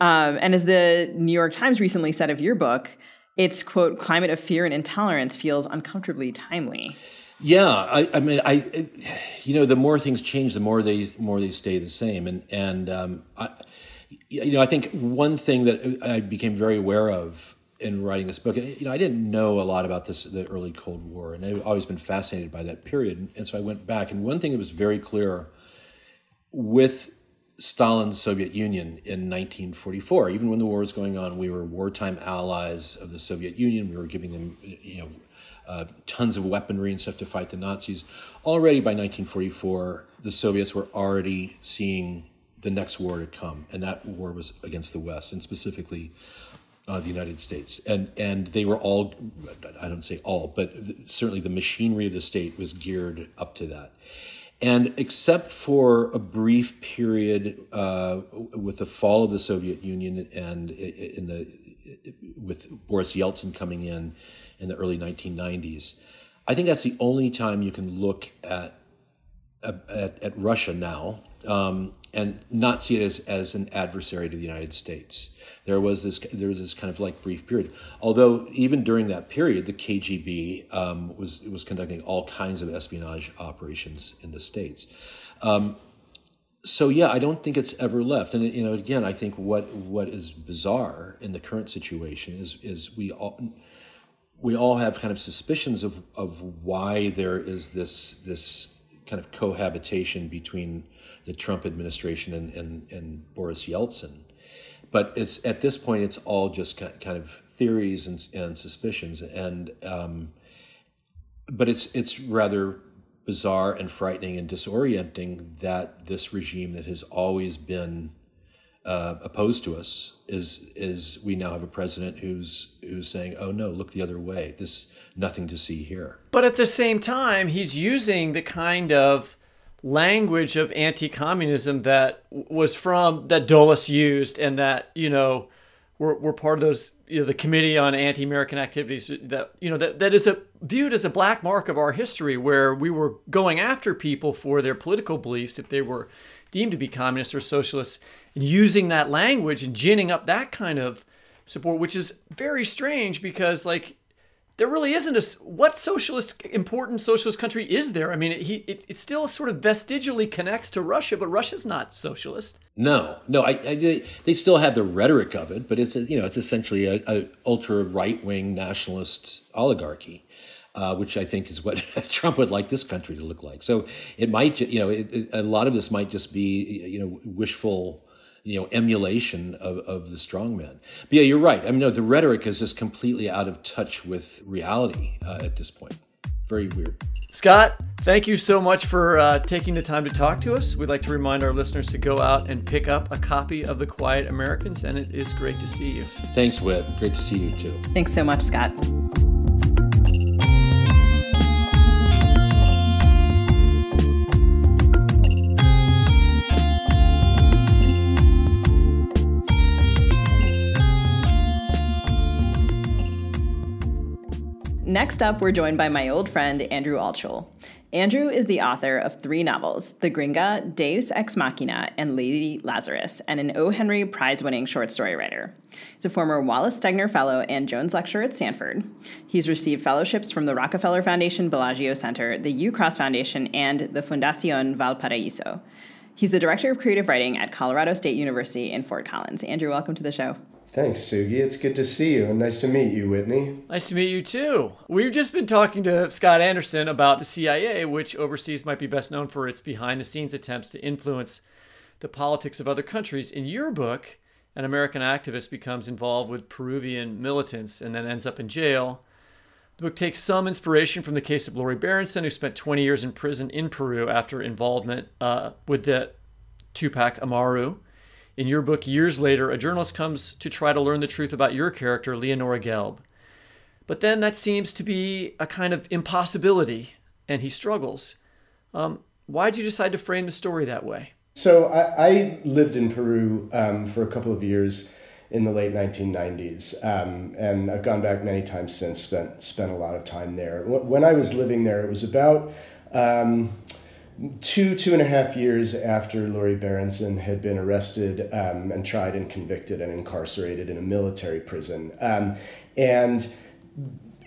S1: Um, and as the New York Times recently said of your book, its quote, climate of fear and intolerance feels uncomfortably timely.
S3: Yeah, I, I, mean, I, you know, the more things change, the more they more they stay the same, and and um, I, you know, I think one thing that I became very aware of in writing this book, you know, I didn't know a lot about this the early Cold War, and I've always been fascinated by that period, and so I went back, and one thing that was very clear with Stalin's Soviet Union in 1944. Even when the war was going on, we were wartime allies of the Soviet Union. We were giving them, you know, uh, tons of weaponry and stuff to fight the Nazis. Already by 1944, the Soviets were already seeing the next war to come, and that war was against the West, and specifically uh, the United States. And and they were all, I don't say all, but certainly the machinery of the state was geared up to that. And except for a brief period uh, with the fall of the Soviet Union and in the with Boris Yeltsin coming in in the early 1990s. I think that's the only time you can look at at, at Russia now um, and not see it as, as an adversary to the United States. There was this there was this kind of like brief period. Although even during that period, the KGB um, was was conducting all kinds of espionage operations in the states. Um, so yeah, I don't think it's ever left. And you know, again, I think what what is bizarre in the current situation is is we all we all have kind of suspicions of, of why there is this this kind of cohabitation between the Trump administration and, and, and Boris Yeltsin. But it's at this point, it's all just kind of theories and, and suspicions, and um, but it's it's rather bizarre and frightening and disorienting that this regime that has always been uh, opposed to us is is we now have a president who's who's saying, "Oh no, look the other way. This nothing to see here."
S2: But at the same time, he's using the kind of language of anti-communism that was from that Dulles used, and that you know were, were part of those you know the committee on anti-American activities that you know that, that is a viewed as a black mark of our history where we were going after people for their political beliefs if they were deemed to be communists or socialists and using that language and ginning up that kind of support which is very strange because like there really isn't a what socialist important socialist country is there? I mean, it, he it, it still sort of vestigially connects to Russia, but Russia's not socialist.
S3: No, no, I, I, they still have the rhetoric of it, but it's you know it's essentially a, a ultra right wing nationalist oligarchy. Uh, which I think is what <laughs> Trump would like this country to look like. So it might, you know, it, it, a lot of this might just be, you know, wishful you know emulation of, of the strongman. But yeah, you're right. I mean, no, the rhetoric is just completely out of touch with reality uh, at this point. Very weird.
S2: Scott, thank you so much for uh, taking the time to talk to us. We'd like to remind our listeners to go out and pick up a copy of The Quiet Americans, and it is great to see you.
S3: Thanks, Whit. Great to see you too.
S1: Thanks so much, Scott. Next up, we're joined by my old friend, Andrew Altschul. Andrew is the author of three novels The Gringa, Deus Ex Machina, and Lady Lazarus, and an O. Henry Prize winning short story writer. He's a former Wallace Stegner Fellow and Jones Lecturer at Stanford. He's received fellowships from the Rockefeller Foundation Bellagio Center, the Ucross Foundation, and the Fundacion Valparaíso. He's the Director of Creative Writing at Colorado State University in Fort Collins. Andrew, welcome to the show.
S4: Thanks, Sugi. It's good to see you and nice to meet you, Whitney.
S2: Nice to meet you too. We've just been talking to Scott Anderson about the CIA, which overseas might be best known for its behind the scenes attempts to influence the politics of other countries. In your book, an American activist becomes involved with Peruvian militants and then ends up in jail. The book takes some inspiration from the case of Lori Berenson, who spent 20 years in prison in Peru after involvement uh, with the Tupac Amaru. In your book, years later, a journalist comes to try to learn the truth about your character, Leonora Gelb. But then that seems to be a kind of impossibility, and he struggles. Um, why did you decide to frame the story that way?
S4: So I, I lived in Peru um, for a couple of years in the late 1990s, um, and I've gone back many times since. Spent spent a lot of time there. When I was living there, it was about um, two two and a half years after Lori Berenson had been arrested um, and tried and convicted and incarcerated in a military prison, um, and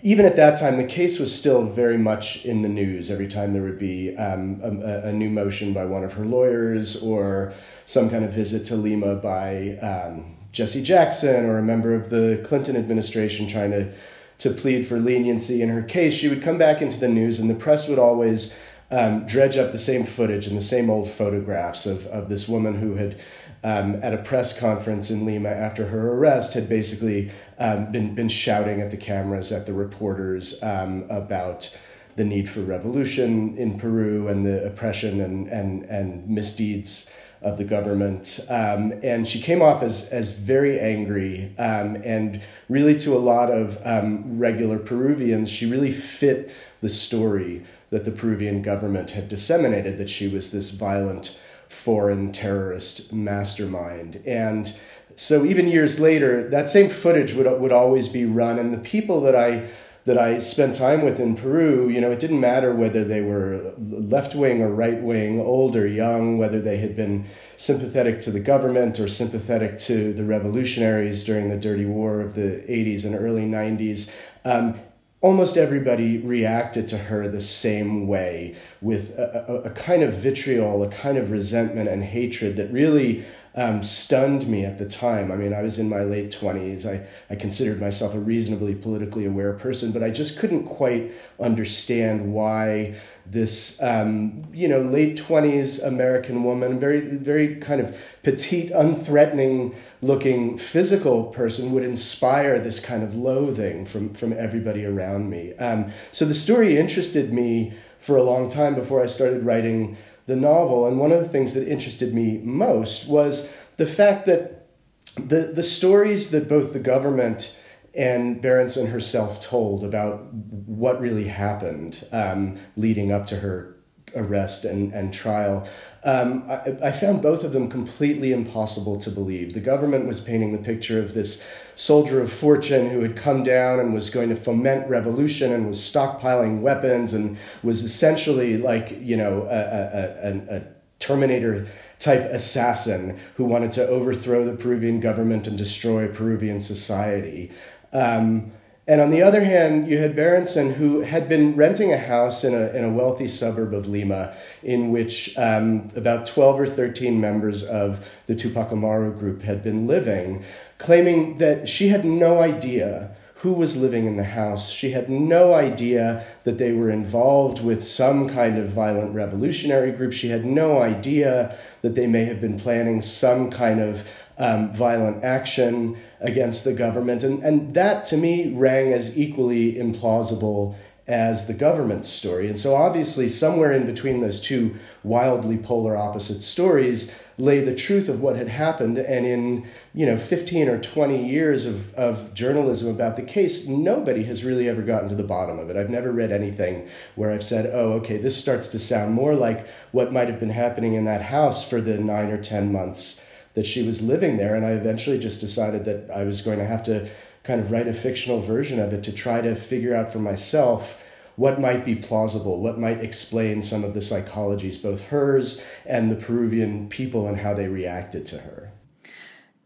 S4: even at that time, the case was still very much in the news. Every time there would be um, a, a, new motion by one of her lawyers or some kind of visit to Lima by um, Jesse Jackson or a member of the Clinton administration trying to to plead for leniency in her case, she would come back into the news, and the press would always um, dredge up the same footage and the same old photographs of, of this woman who had, um, at a press conference in Lima after her arrest, had basically um, been, been shouting at the cameras, at the reporters um, about the need for revolution in Peru and the oppression and, and, and misdeeds of the government. Um, and she came off as, as very angry. Um, and really, to a lot of um, regular Peruvians, she really fit the story that the Peruvian government had disseminated that she was this violent foreign terrorist mastermind. And so even years later, that same footage would, would always be run. And the people that I that I spent time with in Peru, you know, it didn't matter whether they were left wing or right wing, old or young, whether they had been sympathetic to the government or sympathetic to the revolutionaries during the dirty war of the 80s and early 90s. Um, almost everybody reacted to her the same way with a, a, a, kind of vitriol, a kind of resentment and hatred that really um, stunned me at the time. I mean, I was in my late 20s. I, I considered myself a reasonably politically aware person, but I just couldn't quite understand why this, um, you know, late 20s American woman, very, very kind of petite, unthreatening looking physical person would inspire this kind of loathing from, from everybody around me. Um, so the story interested me for a long time before I started writing the novel. And one of the things that interested me most was the fact that the the stories that both the government and Berenson herself told about what really happened um, leading up to her arrest and, and trial. Um, I, I, found both of them completely impossible to believe. The government was painting the picture of this soldier of fortune who had come down and was going to foment revolution and was stockpiling weapons and was essentially like, you know, a, a, a, a Terminator type assassin who wanted to overthrow the Peruvian government and destroy Peruvian society. Um, and on the other hand, you had Berenson, who had been renting a house in a, in a wealthy suburb of Lima, in which um, about 12 or 13 members of the Tupac Amaru group had been living, claiming that she had no idea who was living in the house. She had no idea that they were involved with some kind of violent revolutionary group. She had no idea that they may have been planning some kind of um, violent action against the government. And, and that to me rang as equally implausible as the government's story. And so obviously, somewhere in between those two wildly polar opposite stories lay the truth of what had happened. And in, you know, 15 or 20 years of, of journalism about the case, nobody has really ever gotten to the bottom of it. I've never read anything where I've said, oh, okay, this starts to sound more like what might have been happening in that house for the nine or 10 months that she was living there. And I eventually just decided that I was going to have to kind of write a fictional version of it to try to figure out for myself what might be plausible, what might explain some of the psychologies, both hers and the Peruvian people, and how they reacted to her.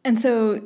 S1: And so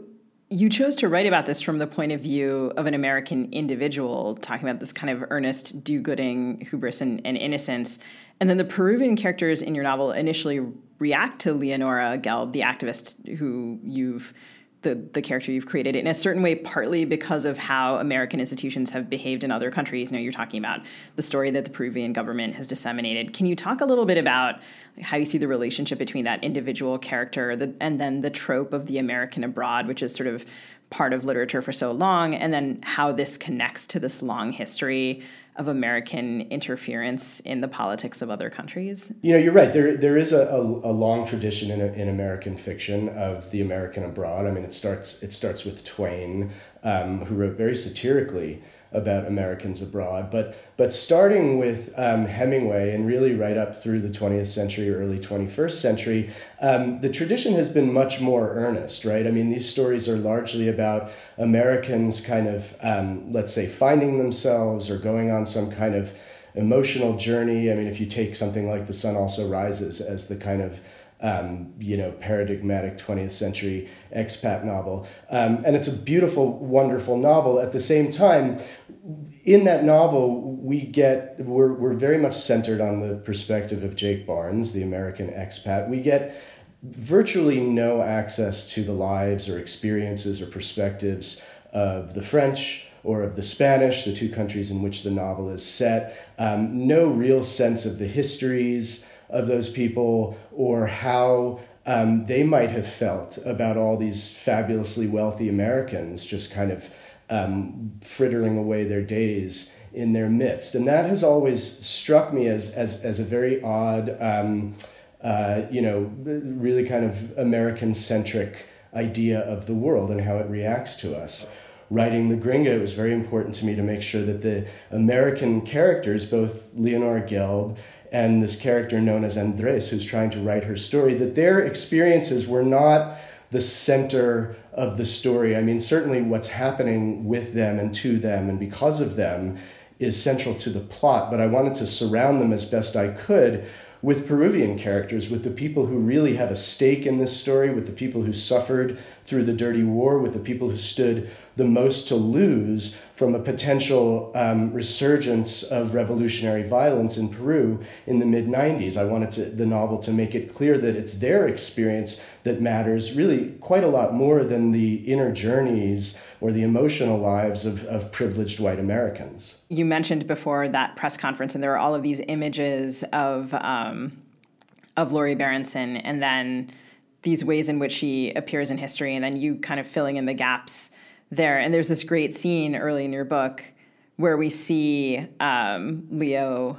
S1: you chose to write about this from the point of view of an American individual, talking about this kind of earnest do gooding, hubris, and, and innocence. And then the Peruvian characters in your novel initially react to Leonora Gelb, the activist who you've the, the character you've created in a certain way, partly because of how American institutions have behaved in other countries. You know, you're talking about the story that the Peruvian government has disseminated. Can you talk a little bit about how you see the relationship between that individual character the, and then the trope of the American abroad, which is sort of part of literature for so long, and then how this connects to this long history of American interference in the politics of other countries?
S4: You know, you're right. There, there is a, a, a long tradition in, in American fiction of the American abroad. I mean, it starts it starts with Twain, um, who wrote very satirically about Americans abroad. But but starting with um, Hemingway and really right up through the 20th century, early 21st century, um, the tradition has been much more earnest, right? I mean, these stories are largely about Americans kind of, um, let's say, finding themselves or going on some kind of emotional journey. I mean, if you take something like The Sun Also Rises as the kind of um, you know, paradigmatic 20th century expat novel. Um, and it's a beautiful, wonderful novel. At the same time, in that novel, we get, we're, we're very much centered on the perspective of Jake Barnes, the American expat. We get virtually no access to the lives or experiences or perspectives of the French or of the Spanish, the two countries in which the novel is set. Um, no real sense of the histories of those people or how um, they might have felt about all these fabulously wealthy Americans just kind of um, frittering away their days in their midst. And that has always struck me as, as, as a very odd, um, uh, you know, really kind of American centric idea of the world and how it reacts to us. Writing The Gringa, it was very important to me to make sure that the American characters, both Leonora Gelb and this character known as Andres, who's trying to write her story, that their experiences were not the center of the story. I mean, certainly what's happening with them and to them and because of them is central to the plot, but I wanted to surround them as best I could with Peruvian characters, with the people who really have a stake in this story, with the people who suffered through the dirty war, with the people who stood the most to lose from a potential um, resurgence of revolutionary violence in Peru in the mid 90s. I wanted to, the novel to make it clear that it's their experience that matters really quite a lot more than the inner journeys or the emotional lives of, of privileged white Americans.
S1: You mentioned before that press conference, and there are all of these images of, um, of Lori Berenson, and then these ways in which she appears in history, and then you kind of filling in the gaps there. And there's this great scene early in your book where we see um, Leo,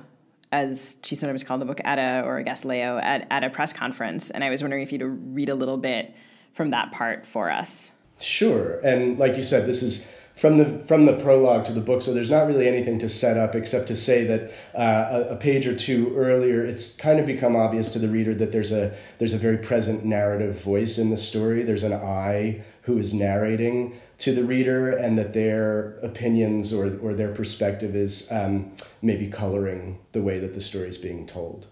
S1: as she sometimes called the book, at a, or I guess Leo, at, at a press conference. And I was wondering if you would read a little bit from that part for us.
S4: Sure. And like you said, this is from the from the prologue to the book. So there's not really anything to set up except to say that uh, a, a, page or two earlier, it's kind of become obvious to the reader that there's a there's a very present narrative voice in the story. There's an I who is narrating to the reader, and that their opinions or or their perspective is um, maybe coloring the way that the story is being told.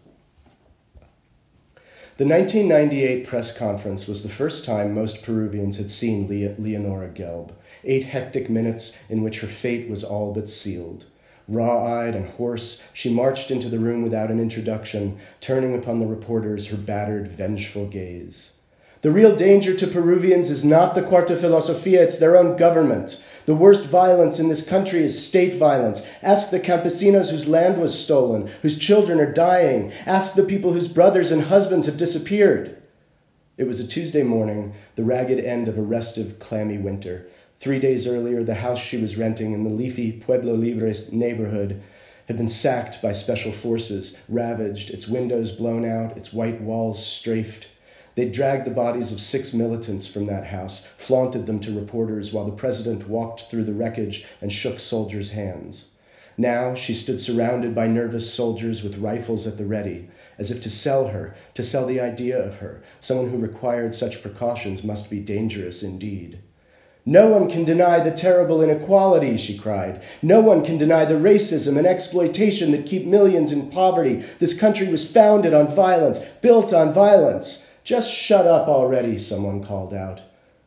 S4: The 1998 press conference was the first time most Peruvians had seen Leonora Gelb eight hectic minutes in which her fate was all but sealed. Raw eyed and hoarse, she marched into the room without an introduction, turning upon the reporters her battered, vengeful gaze. The real danger to Peruvians is not the Cuarta Filosofia, it's their own government. The worst violence in this country is state violence. Ask the campesinos whose land was stolen, whose children are dying. Ask the people whose brothers and husbands have disappeared. It was a Tuesday morning, the ragged end of a restive, clammy winter. Three days earlier, the house she was renting in the leafy Pueblo Libres neighborhood had been sacked by special forces, ravaged, its windows blown out, its white walls strafed. They dragged the bodies of six militants from that house, flaunted them to reporters while the president walked through the wreckage and shook soldiers' hands. Now she stood surrounded by nervous soldiers with rifles at the ready, as if to sell her, to sell the idea of her. Someone who required such precautions must be dangerous indeed. No one can deny the terrible inequality, she cried. No one can deny the racism and exploitation that keep millions in poverty. This country was founded on violence, built on violence. Just shut up already, someone called out.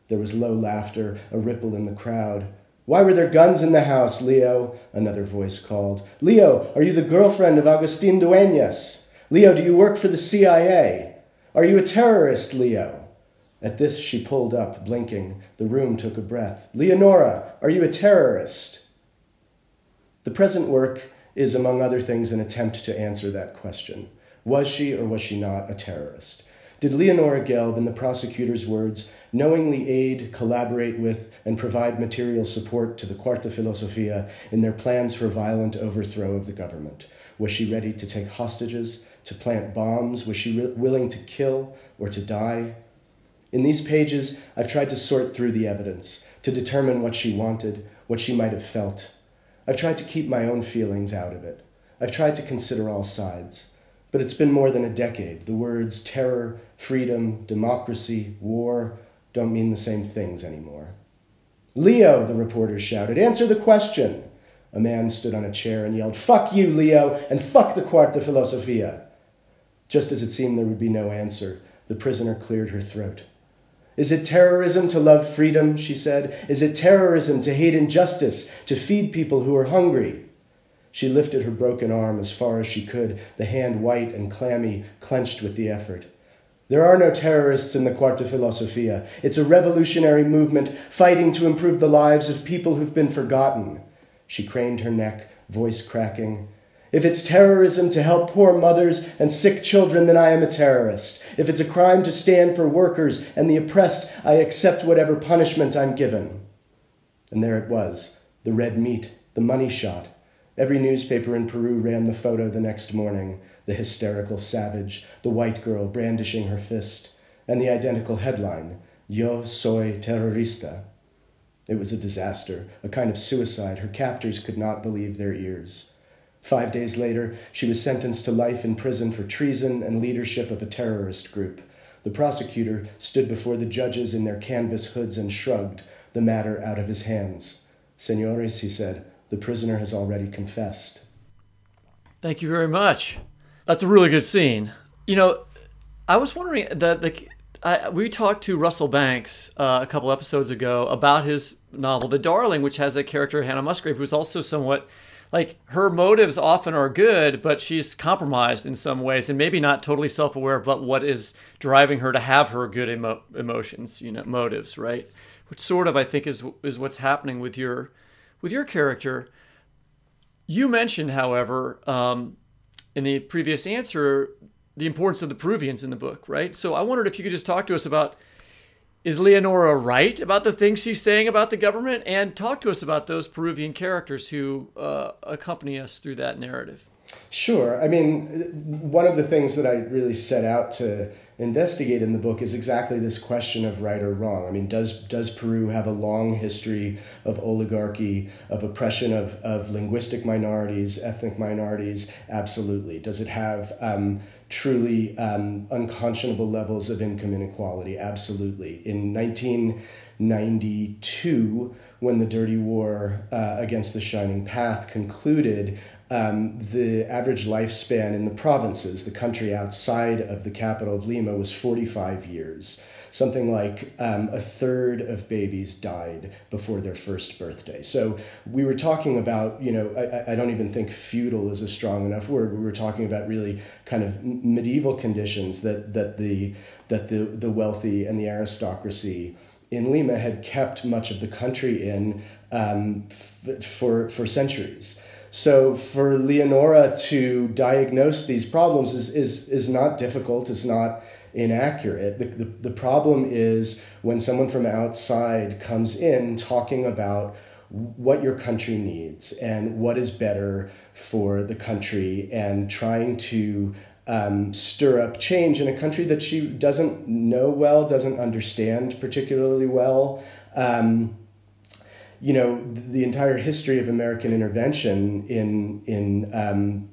S4: There was low laughter, a ripple in the crowd. Why were there guns in the house, Leo? Another voice called. Leo, are you the girlfriend of Agustin Dueñas? Leo, do you work for the CIA? Are you a terrorist, Leo? At this, she pulled up, blinking. The room took a breath. Leonora, are you a terrorist? The present work is, among other things, an attempt to answer that question. Was she or was she not a terrorist? Did Leonora Gelb, in the prosecutor's words, knowingly aid, collaborate with, and provide material support to the Cuarta Filosofia in their plans for violent overthrow of the government? Was she ready to take hostages, to plant bombs? Was she re- willing to kill or to die? In these pages, I've tried to sort through the evidence, to determine what she wanted, what she might have felt. I've tried to keep my own feelings out of it. I've tried to consider all sides. But it's been more than a decade. The words terror, freedom, democracy, war don't mean the same things anymore. Leo, the reporters shouted, answer the question. A man stood on a chair and yelled, Fuck you, Leo, and fuck the Cuarta Filosofia. Just as it seemed there would be no answer, the prisoner cleared her throat. Is it terrorism to love freedom? She said. Is it terrorism to hate injustice, to feed people who are hungry? She lifted her broken arm as far as she could, the hand white and clammy, clenched with the effort. There are no terrorists in the Cuarta Filosofia. It's a revolutionary movement fighting to improve the lives of people who've been forgotten. She craned her neck, voice cracking. If it's terrorism to help poor mothers and sick children, then I am a terrorist. If it's a crime to stand for workers and the oppressed, I accept whatever punishment I'm given. And there it was the red meat, the money shot. Every newspaper in Peru ran the photo the next morning the hysterical savage, the white girl brandishing her fist, and the identical headline Yo soy terrorista. It was a disaster, a kind of suicide. Her captors could not believe their ears. Five days later, she was sentenced to life in prison for treason and leadership of a terrorist group. The prosecutor stood before the judges in their canvas hoods and shrugged the matter out of his hands. Senores, he said, the prisoner has already confessed.
S2: Thank you very much. That's a really good scene. You know, I was wondering that the I, we talked to Russell Banks uh, a couple episodes ago about his novel The Darling, which has a character Hannah Musgrave who's also somewhat like her motives often are good, but she's compromised in some ways and maybe not totally self aware about what is driving her to have her good emo- emotions, you know, motives, right? Which sort of I think is is what's happening with your with your character. You mentioned, however, um, in the previous answer, the importance of the Peruvians in the book, right? So I wondered if you could just talk to us about is Leonora right about the things she's saying about the government? And talk to us about those Peruvian characters who uh, accompany us through that narrative.
S4: Sure. I mean, one of the things that I really set out to investigate in the book is exactly this question of right or wrong. I mean, does does Peru have a long history of oligarchy, of oppression of, of linguistic minorities, ethnic minorities? Absolutely. Does it have um, truly um, unconscionable levels of income inequality? Absolutely. In 1992, when the Dirty War uh, against the Shining Path concluded, um, the average lifespan in the provinces, the country outside of the capital of Lima, was 45 years. Something like um, a third of babies died before their first birthday. So we were talking about, you know, I, I don't even think feudal is a strong enough word. We were talking about really kind of medieval conditions that, that, the, that the, the wealthy and the aristocracy in Lima had kept much of the country in um, f- for, for centuries. So for Leonora to diagnose these problems is, is, is not difficult, it's not inaccurate. The, the, the problem is when someone from outside comes in talking about what your country needs and what is better for the country and trying to um, stir up change in a country that she doesn't know well, doesn't understand particularly well. Um, you know, the entire history of American intervention in in um,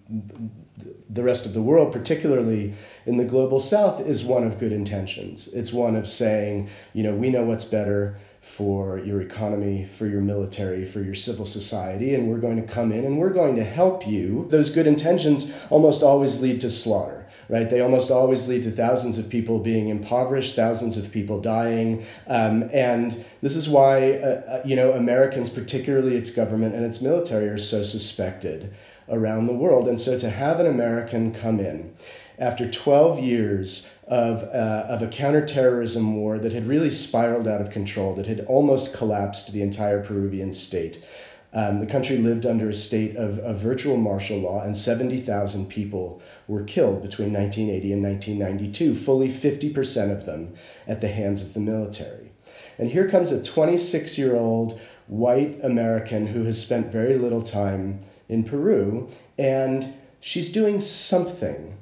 S4: the rest of the world, particularly in the global South, is one of good intentions. It's one of saying, you know, we know what's better for your economy, for your military, for your civil society, and we're going to come in and we're going to help you. Those good intentions almost always lead to slaughter right? They almost always lead to thousands of people being impoverished, thousands of people dying. Um, and this is why, uh, uh, you know, Americans, particularly its government and its military, are so suspected around the world. And so to have an American come in after 12 years of, uh, of a counterterrorism war that had really spiraled out of control, that had almost collapsed the entire Peruvian state. Um, the country lived under a state of, of virtual martial law, and 70,000 people were killed between 1980 and 1992, fully 50% of them at the hands of the military. And here comes a 26 year old white American who has spent very little time in Peru, and she's doing something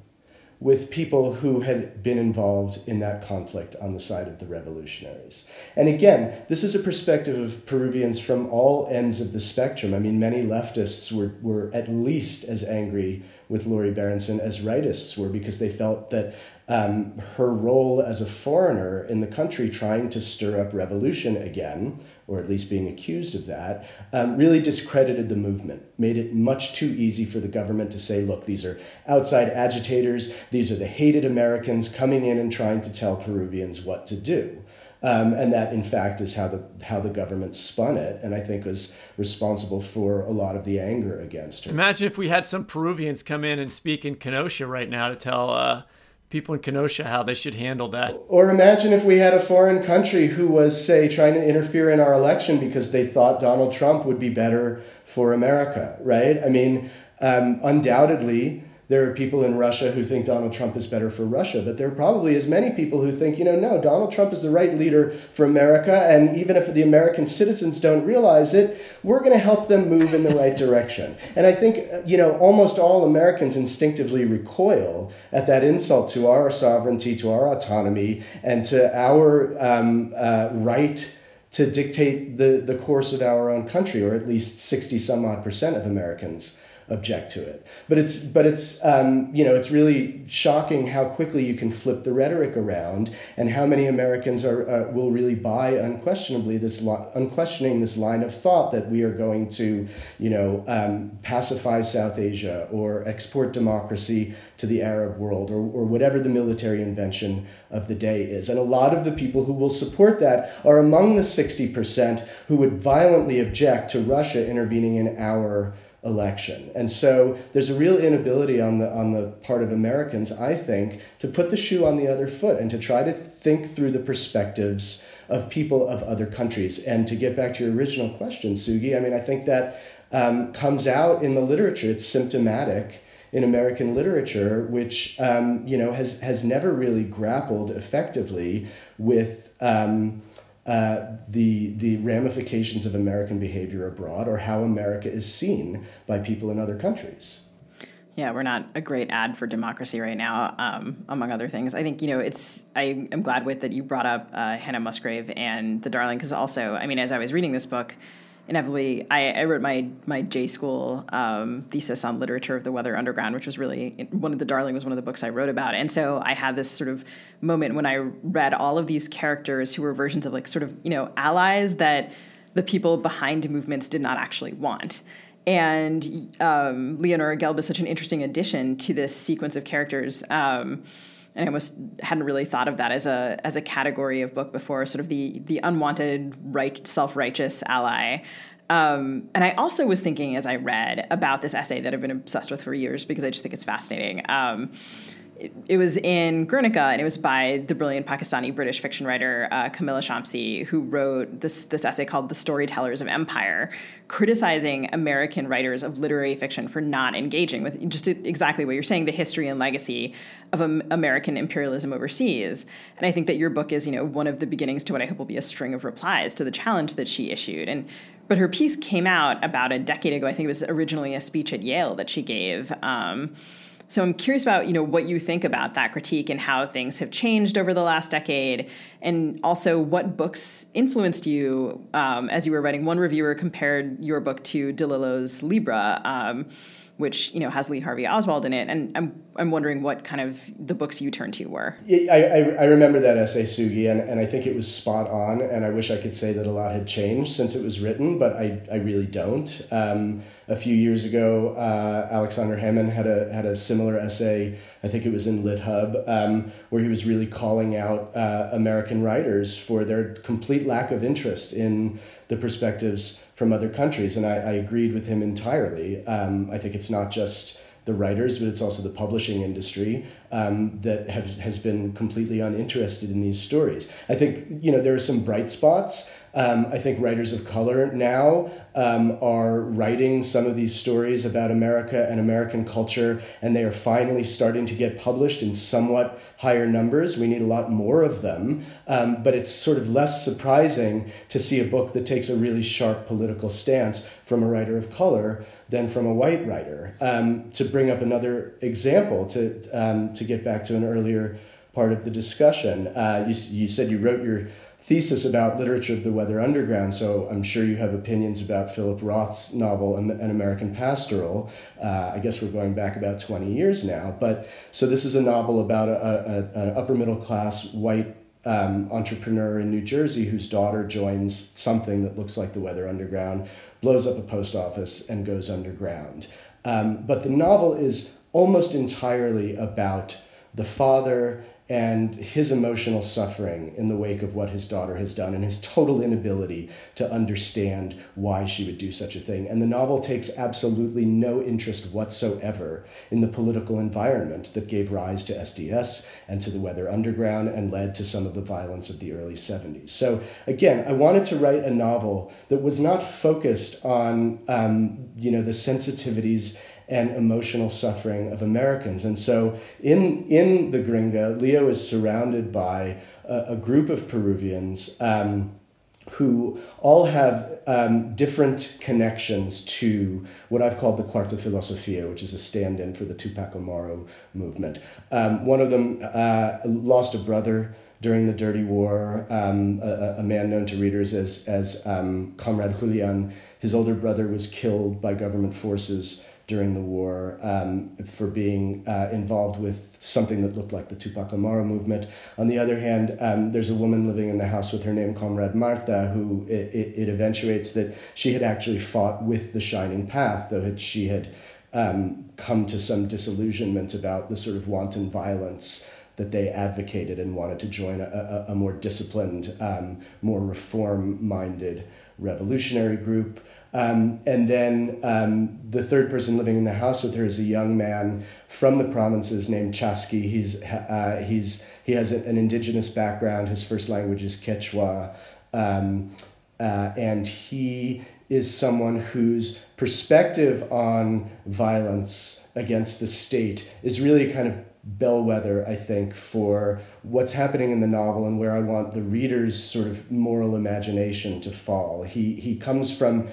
S4: with people who had been involved in that conflict on the side of the revolutionaries. And again, this is a perspective of Peruvians from all ends of the spectrum. I mean, many leftists were, were at least as angry with Lori Berenson as rightists were because they felt that um, her role as a foreigner in the country trying to stir up revolution again, or at least being accused of that, um, really discredited the movement, made it much too easy for the government to say, look, these are outside agitators, these are the hated Americans coming in and trying to tell Peruvians what to do. Um, and that, in fact, is how the how the government spun it, and I think was responsible for a lot of the anger against her.
S2: Imagine if we had some Peruvians come in and speak in Kenosha right now to tell uh, people in Kenosha how they should handle that.
S4: Or imagine if we had a foreign country who was, say, trying to interfere in our election because they thought Donald Trump would be better for America, right? I mean, um, undoubtedly there are people in Russia who think Donald Trump is better for Russia, but there are probably as many people who think, you know, no, Donald Trump is the right leader for America, and even if the American citizens don't realize it, we're going to help them move in the right direction. And I think, you know, almost all Americans instinctively recoil at that insult to our sovereignty, to our autonomy, and to our um, uh, right to dictate the, the course of our own country, or at least 60 some odd percent of Americans object to it. But it's but it's um, you know it's really shocking how quickly you can flip the rhetoric around and how many Americans are uh, will really buy unquestionably this li- unquestioning this line of thought that we are going to you know um, pacify South Asia or export democracy to the Arab world or, or whatever the military invention of the day is. And a lot of the people who will support that are among the 60% who would violently object to Russia intervening in our election. And so there's a real inability on the on the part of Americans, I think, to put the shoe on the other foot and to try to think through the perspectives of people of other countries. And to get back to your original question, Sugi, I mean, I think that um, comes out in the literature. It's symptomatic in American literature, which um, you know has has never really grappled effectively with. Um, uh, the, the ramifications of American behavior abroad or how America is seen by people in other countries.
S1: Yeah, we're not a great ad for democracy right now, um, among other things. I think, you know, it's, I am glad with that you brought up uh, Hannah Musgrave and The Darling, because also, I mean, as I was reading this book, inevitably, I, I wrote my my J school um, thesis on literature of the Weather Underground, which was really one of the Darling was one of the books I wrote about, and so I had this sort of moment when I read all of these characters who were versions of like sort of you know allies that the people behind movements did not actually want. And um, Leonora Gelb is such an interesting addition to this sequence of characters. Um, and I almost hadn't really thought of that as a as a category of book before, sort of the the unwanted right self righteous ally. Um, and I also was thinking as I read about this essay that I've been obsessed with for years because I just think it's fascinating. Um, it, was in Guernica, and it was by the brilliant Pakistani British fiction writer uh, Kamila Shamsie, who wrote this this essay called "The Storytellers of Empire," criticizing American writers of literary fiction for not engaging with just exactly what you're saying, the history and legacy of um, American imperialism overseas. And I think that your book is, you know, one of the beginnings to what I hope will be a string of replies to the challenge that she issued. And but her piece came out about a decade ago. I think it was originally a speech at Yale that she gave. Um, so I'm curious about you know what you think about that critique and how things have changed over the last decade, and also what books influenced you um, as you were writing. One reviewer compared your book to DeLillo's Libra. Um, which you know has Lee Harvey Oswald in it, and I'm I'm wondering what kind of the books you turned to were.
S4: Yeah, I, I, I remember that essay, Sugi, and, and I think it was spot on. And I wish I could say that a lot had changed since it was written, but I, I really don't. Um, a few years ago, uh, Aleksandar Hemon had a had a similar essay. I think it was in LitHub, um, where he was really calling out uh, American writers for their complete lack of interest in the perspectives from other countries. And I, I agreed with him entirely. Um, I think it's not just the writers, but it's also the publishing industry um, that have, has been completely uninterested in these stories. I think you know there are some bright spots. Um, I think writers of color now um, are writing some of these stories about America and American culture, and they are finally starting to get published in somewhat higher numbers. We need a lot more of them, um, but it's sort of less surprising to see a book that takes a really sharp political stance from a writer of color than from a white writer. Um, to bring up another example, to um, to get back to an earlier part of the discussion, uh, you, you said you wrote your thesis about literature of the Weather Underground, so I'm sure you have opinions about Philip Roth's novel, An American Pastoral. Uh, I guess we're going back about 20 years now. But so this is a novel about an upper middle class white um, entrepreneur in New Jersey whose daughter joins something that looks like the Weather Underground, blows up a post office, and goes underground. Um, but the novel is almost entirely about the father and his emotional suffering in the wake of what his daughter has done and his total inability to understand why she would do such a thing. And the novel takes absolutely no interest whatsoever in the political environment that gave rise to SDS and to the Weather Underground and led to some of the violence of the early 70s. So, again, I wanted to write a novel that was not focused on um, you know, the sensitivities and emotional suffering of Americans. And so in, in the Gringa, Leo is surrounded by a, a group of Peruvians um, who all have um, different connections to what I've called the Cuarta Filosofia, which is a stand in for the Tupac Amaru movement. Um, one of them uh, lost a brother during the Dirty War, um, a, a, man known to readers as, as um, Comrade Julian. His older brother was killed by government forces during the war um, for being uh, involved with something that looked like the Tupac Amaru movement. On the other hand, um, there's a woman living in the house with her name Comrade Marta, who it, it, it eventuates that she had actually fought with the Shining Path, though she had um, come to some disillusionment about the sort of wanton violence that they advocated and wanted to join a, a, a more disciplined, um, more reform minded revolutionary group. Um, and then um, the third person living in the house with her is a young man from the provinces named Chaski. He's, uh, he's, he has an indigenous background. His first language is Quechua. Um, uh, and he is someone whose perspective on violence against the state is really kind of bellwether, I think, for what's happening in the novel and where I want the reader's sort of moral imagination to fall. He, he comes from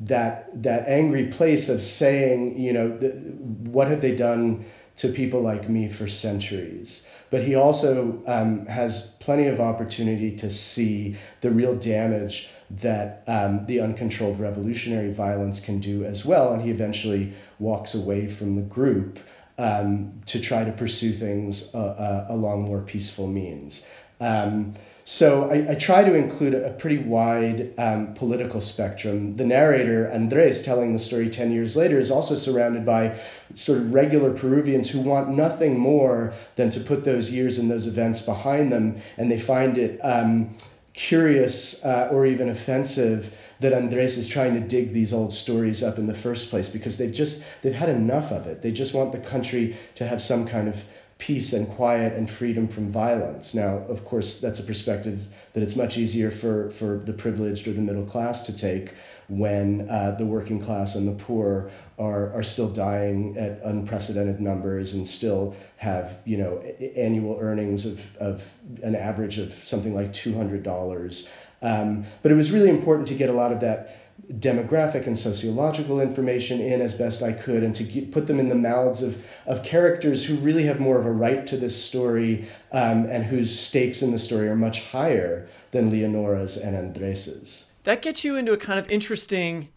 S4: that that angry place of saying, you know, the, what have they done to people like me for centuries? But he also um, has plenty of opportunity to see the real damage that um, the uncontrolled revolutionary violence can do as well. And he eventually walks away from the group um, to try to pursue things uh, uh, along more peaceful means. Um, so I, I, try to include a pretty wide um, political spectrum. The narrator, Andres, telling the story 10 years later, is also surrounded by sort of regular Peruvians who want nothing more than to put those years and those events behind them, and they find it um, curious uh, or even offensive that Andres is trying to dig these old stories up in the first place because they've just they've had enough of it. They just want the country to have some kind of peace and quiet and freedom from violence. Now, of course, that's a perspective that it's much easier for, for the privileged or the middle class to take when uh, the working class and the poor are, are still dying at unprecedented numbers and still have you know annual earnings of, of an average of something like $200 um, but it was really important to get a lot of that demographic and sociological information in as best I could and to get, put them in the mouths of, of characters who really have more of a right to this story um, and whose stakes in the story are much higher than Leonora's and Andres's.
S2: That gets you into a kind of interesting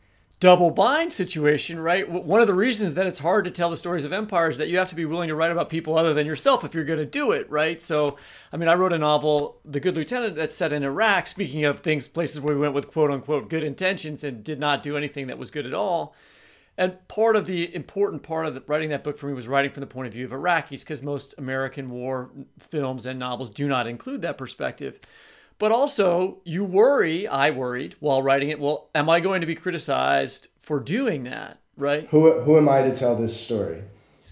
S2: double bind situation, right? One of the reasons that it's hard to tell the stories of empires is that you have to be willing to write about people other than yourself if you're going to do it, right? So, I mean, I wrote a novel, The Good Lieutenant, that's set in Iraq, speaking of things, places where we went with quote unquote good intentions and did not do anything that was good at all. And part of the important part of the, writing that book for me was writing from the point of view of Iraqis, because most American war films and novels do not include that perspective. But also, you worry, I worried while writing it, well, am I going to be criticized for doing that, right?
S4: Who, who am I to tell this story?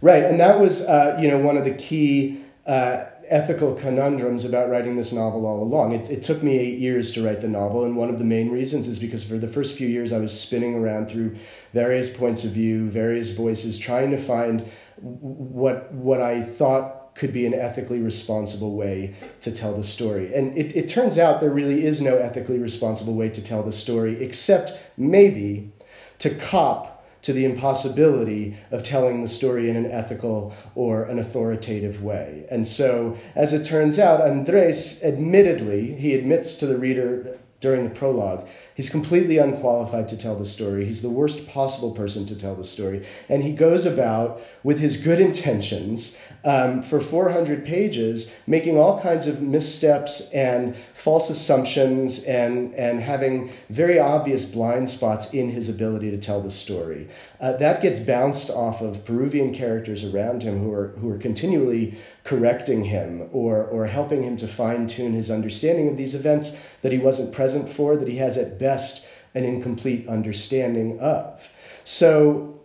S4: Right, and that was, uh, you know, one of the key uh, ethical conundrums about writing this novel all along. It, it took me eight years to write the novel, and one of the main reasons is because for the first few years I was spinning around through various points of view, various voices, trying to find what what I thought could be an ethically responsible way to tell the story. And it, it turns out there really is no ethically responsible way to tell the story, except maybe to cop to the impossibility of telling the story in an ethical or an authoritative way. And so, as it turns out, Andres admittedly, he admits to the reader during the prologue, he's completely unqualified to tell the story. He's the worst possible person to tell the story. And he goes about with his good intentions um, for 400 pages, making all kinds of missteps and false assumptions and, and having very obvious blind spots in his ability to tell the story. Uh, that gets bounced off of Peruvian characters around him who are, who are continually correcting him or, or helping him to fine tune his understanding of these events that he wasn't present for, that he has at best an incomplete understanding of. So,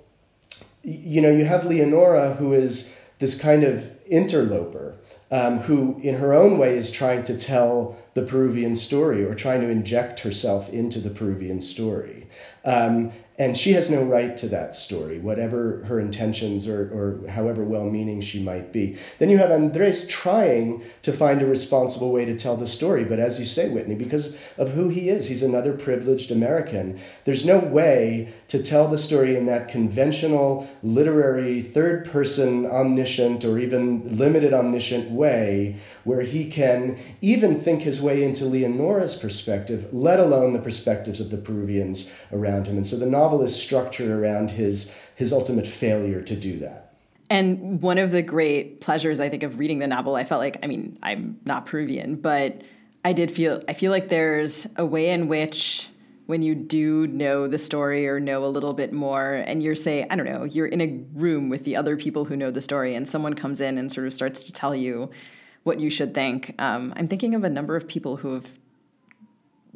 S4: you know, you have Leonora, who is this kind of interloper um, who, in her own way, is trying to tell the Peruvian story or trying to inject herself into the Peruvian story. Um, and she has no right to that story, whatever her intentions or, or however well meaning she might be. Then you have Andres trying to find a responsible way to tell the story. But as you say, Whitney, because of who he is, he's another privileged American. There's no way to tell the story in that conventional, literary, third person, omniscient, or even limited omniscient way where he can even think his way into Leonora's perspective, let alone the perspectives of the Peruvians around him. And so the novel is structured around his, his ultimate failure to do that.
S1: And one of the great pleasures, I think, of reading the novel, I felt like, I mean, I'm not Peruvian, but I did feel, I feel like there's a way in which when you do know the story or know a little bit more and you're say i don't know you're in a room with the other people who know the story and someone comes in and sort of starts to tell you what you should think. Um, I'm thinking of a number of people who have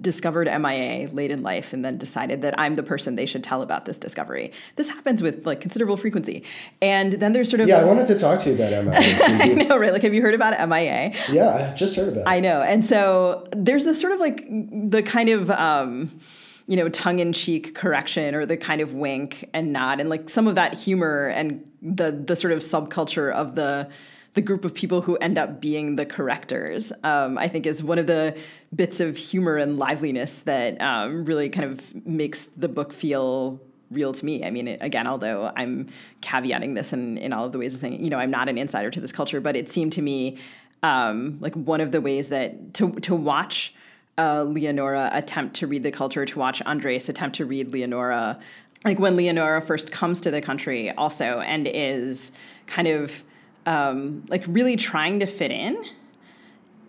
S1: discovered MIA late in life and then decided that I'm the person they should tell about this discovery. This happens with like considerable frequency. And then there's sort of
S4: Yeah, I wanted to talk to you about MIA. <laughs>
S1: I know, right? Like have you heard about MIA?
S4: Yeah, I just heard about it.
S1: I know. And so there's this sort of like the kind of um, you know, tongue-in-cheek correction or the kind of wink and nod and like some of that humor and the the sort of subculture of the the group of people who end up being the correctors, um, I think is one of the bits of humor and liveliness that um, really kind of makes the book feel real to me. I mean, again, although I'm caveating this in, in all of the ways of saying, you know, I'm not an insider to this culture, but it seemed to me um, like one of the ways that to, to watch uh, Leonora attempt to read the culture, to watch Andres attempt to read Leonora, like when Leonora first comes to the country also and is kind of um, like really trying to fit in.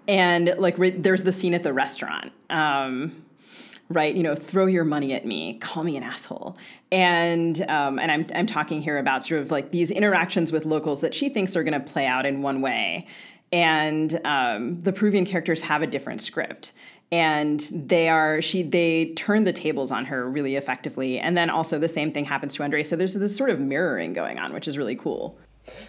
S1: And like re- there's the scene at the restaurant. Um, right you know throw your money at me. Call me an asshole. And um, and I'm, I'm talking here about sort of like these interactions with locals that she thinks are going to play out in one way. And um, the peruvian characters have a different script. And they are she they turn the tables on her really effectively. And then also the same thing happens to andre so there's this sort of mirroring going on which is really cool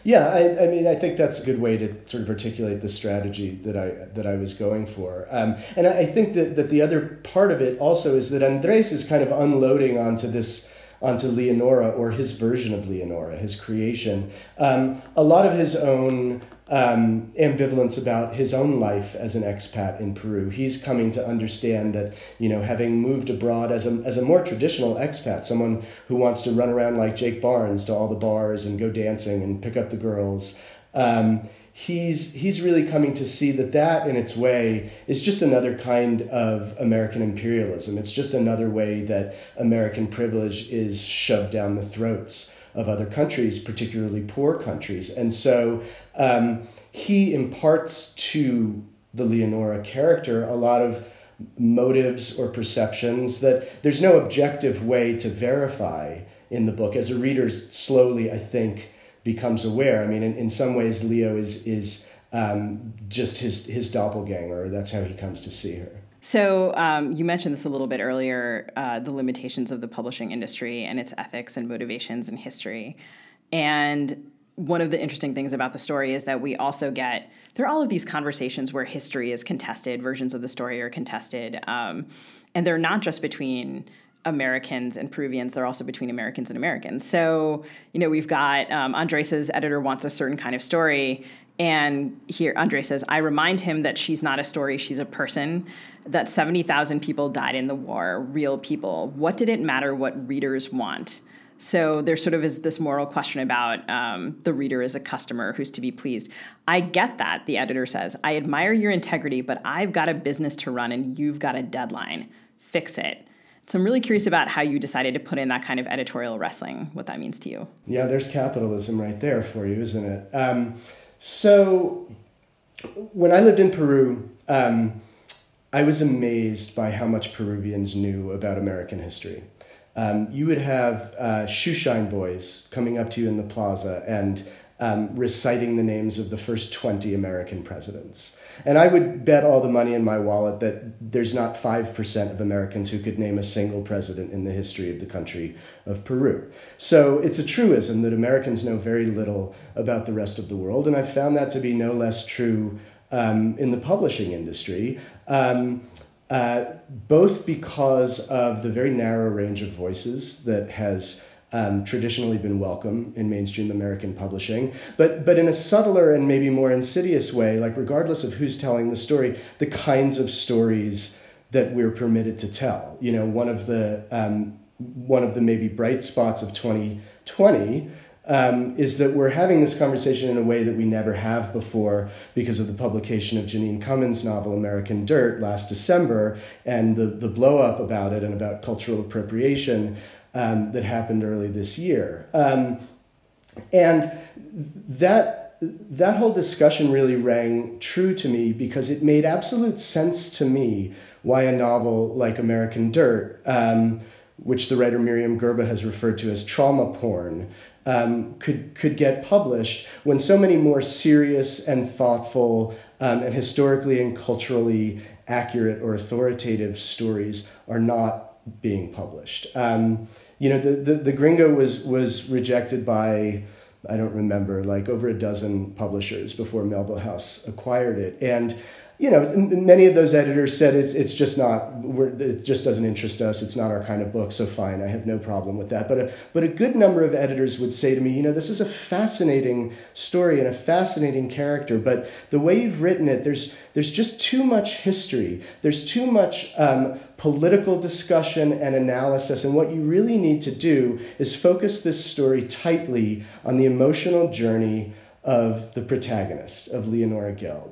S4: yeah i, I mean i think that's a good way to sort of articulate the strategy that i that i was going for. Um, and i think that, that the other part of it also is that andres is kind of unloading onto this onto leonora or his version of leonora his creation um, a lot of his own um, ambivalence about his own life as an expat in Peru. He's coming to understand that, you know, having moved abroad as a, as a more traditional expat, someone who wants to run around like Jake Barnes to all the bars and go dancing and pick up the girls, um, he's, he's really coming to see that that in its way is just another kind of American imperialism. It's just another way that American privilege is shoved down the throats of other countries, particularly poor countries. And so um, he imparts to the Leonora character a lot of motives or perceptions that there's no objective way to verify in the book. As a reader slowly, I think, becomes aware. I mean, in, in some ways, Leo is, is um, just his, his doppelganger. That's how he comes to see her.
S1: So um, you mentioned this a little bit earlier, uh, the limitations of the publishing industry and its ethics and motivations and history. And one of the interesting things about the story is that we also get there are all of these conversations where history is contested, versions of the story are contested, um, and they're not just between Americans and Peruvians, they're also between Americans and Americans. So, you know, we've got um, Andres's editor wants a certain kind of story, and here, Andre says, I remind him that she's not a story, she's a person, that 70,000 people died in the war, real people. What did it matter what readers want? So there sort of is this moral question about um, the reader is a customer who's to be pleased. I get that, the editor says. I admire your integrity, but I've got a business to run and you've got a deadline. Fix it. So I'm really curious about how you decided to put in that kind of editorial wrestling, what that means to you.
S4: Yeah, there's capitalism right there for you, isn't it? Um, so, when I lived in Peru, um, I was amazed by how much Peruvians knew about American history. Um, you would have uh, shoeshine boys coming up to you in the plaza and um, reciting the names of the first 20 American presidents. And I would bet all the money in my wallet that there's not 5% of Americans who could name a single president in the history of the country of Peru. So it's a truism that Americans know very little about the rest of the world. And I've found that to be no less true um, in the publishing industry. Um, uh, both because of the very narrow range of voices that has um, traditionally been welcome in mainstream American publishing, but but in a subtler and maybe more insidious way, like regardless of who's telling the story, the kinds of stories that we're permitted to tell. You know, one of the um, one of the maybe bright spots of 2020 um, is that we're having this conversation in a way that we never have before because of the publication of Jeanine Cummins' novel American Dirt last December and the, the blow up about it and about cultural appropriation um, that happened early this year. Um, and that, that whole discussion really rang true to me because it made absolute sense to me why a novel like American Dirt, um, which the writer Myriam Gurba has referred to as trauma porn, um, could, could get published when so many more serious and thoughtful um, and historically and culturally accurate or authoritative stories are not being published. Um, you know, the, the, the Gringa was, was rejected by, I don't remember, like over a dozen publishers before Melville House acquired it. And you know, many of those editors said it's it's just not it just doesn't interest us. It's not our kind of book. So fine, I have no problem with that. But a, but a good number of editors would say to me, you know, this is a fascinating story and a fascinating character, but the way you've written it, there's there's just too much history. There's too much um, political discussion and analysis. And what you really need to do is focus this story tightly on the emotional journey of the protagonist, of Leonora Gelb.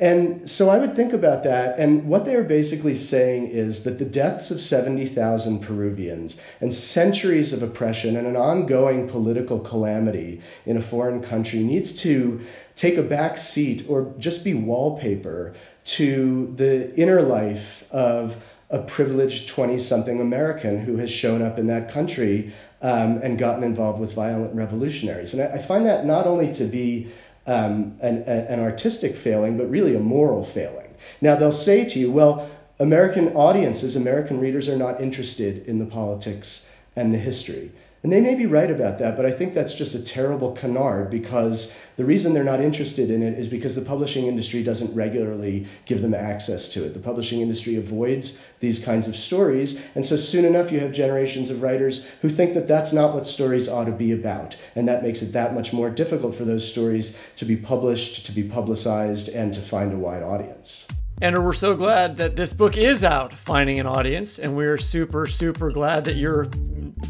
S4: And so I would think about that. And what they are basically saying is that the deaths of 70,000 Peruvians and centuries of oppression and an ongoing political calamity in a foreign country needs to take a back seat or just be wallpaper to the inner life of a privileged 20 something American who has shown up in that country um, and gotten involved with violent revolutionaries. And I, I find that not only to be um, an, an artistic failing, but really a moral failing. Now, they'll say to you, well, American audiences, American readers are not interested in the politics and the history. And they may be right about that, but I think that's just a terrible canard because the reason they're not interested in it is because the publishing industry doesn't regularly give them access to it. The publishing industry avoids these kinds of stories, and so soon enough you have generations of writers who think that that's not what stories ought to be about, and that makes it that much more difficult for those stories to be published, to be publicized, and to find a wide audience.
S2: And we're so glad that this book is out, finding an audience, and we're super, super glad that you're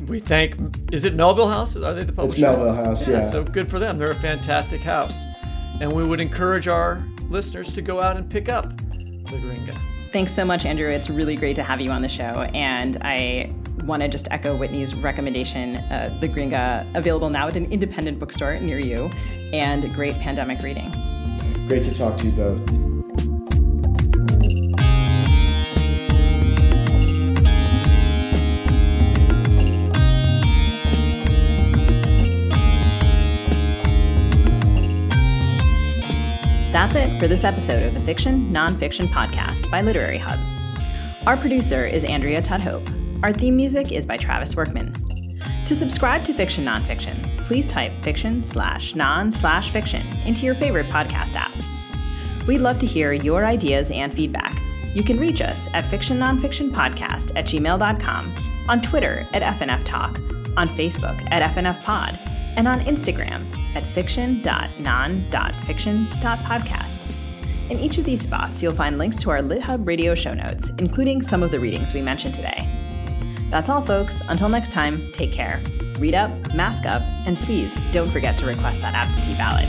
S2: we thank is it Melville House? Are they the publisher?
S4: It's Melville House, yeah. yeah.
S2: So good for them. They're a fantastic house. And we would encourage our listeners to go out and pick up The Gringa.
S1: Thanks so much, Andrew. It's really great to have you on the show. And I want to just echo Whitney's recommendation uh, The Gringa, available now at an independent bookstore near you, and great pandemic reading.
S4: Great to talk to you both.
S1: That's it for this episode of the Fiction Nonfiction Podcast by Literary Hub. Our producer is Andrea Tudhope. Our theme music is by Travis Workman. To subscribe to Fiction Nonfiction, please type fiction slash non slash fiction into your favorite podcast app. We'd love to hear your ideas and feedback. You can reach us at fictionnonfictionpodcast at gmail.com, on Twitter at FNF Talk, on Facebook at FNF Pod, and on Instagram at fiction.non.fiction.podcast. In each of these spots, you'll find links to our LitHub radio show notes, including some of the readings we mentioned today. That's all, folks. Until next time, take care. Read up, mask up, and please don't forget to request that absentee ballot.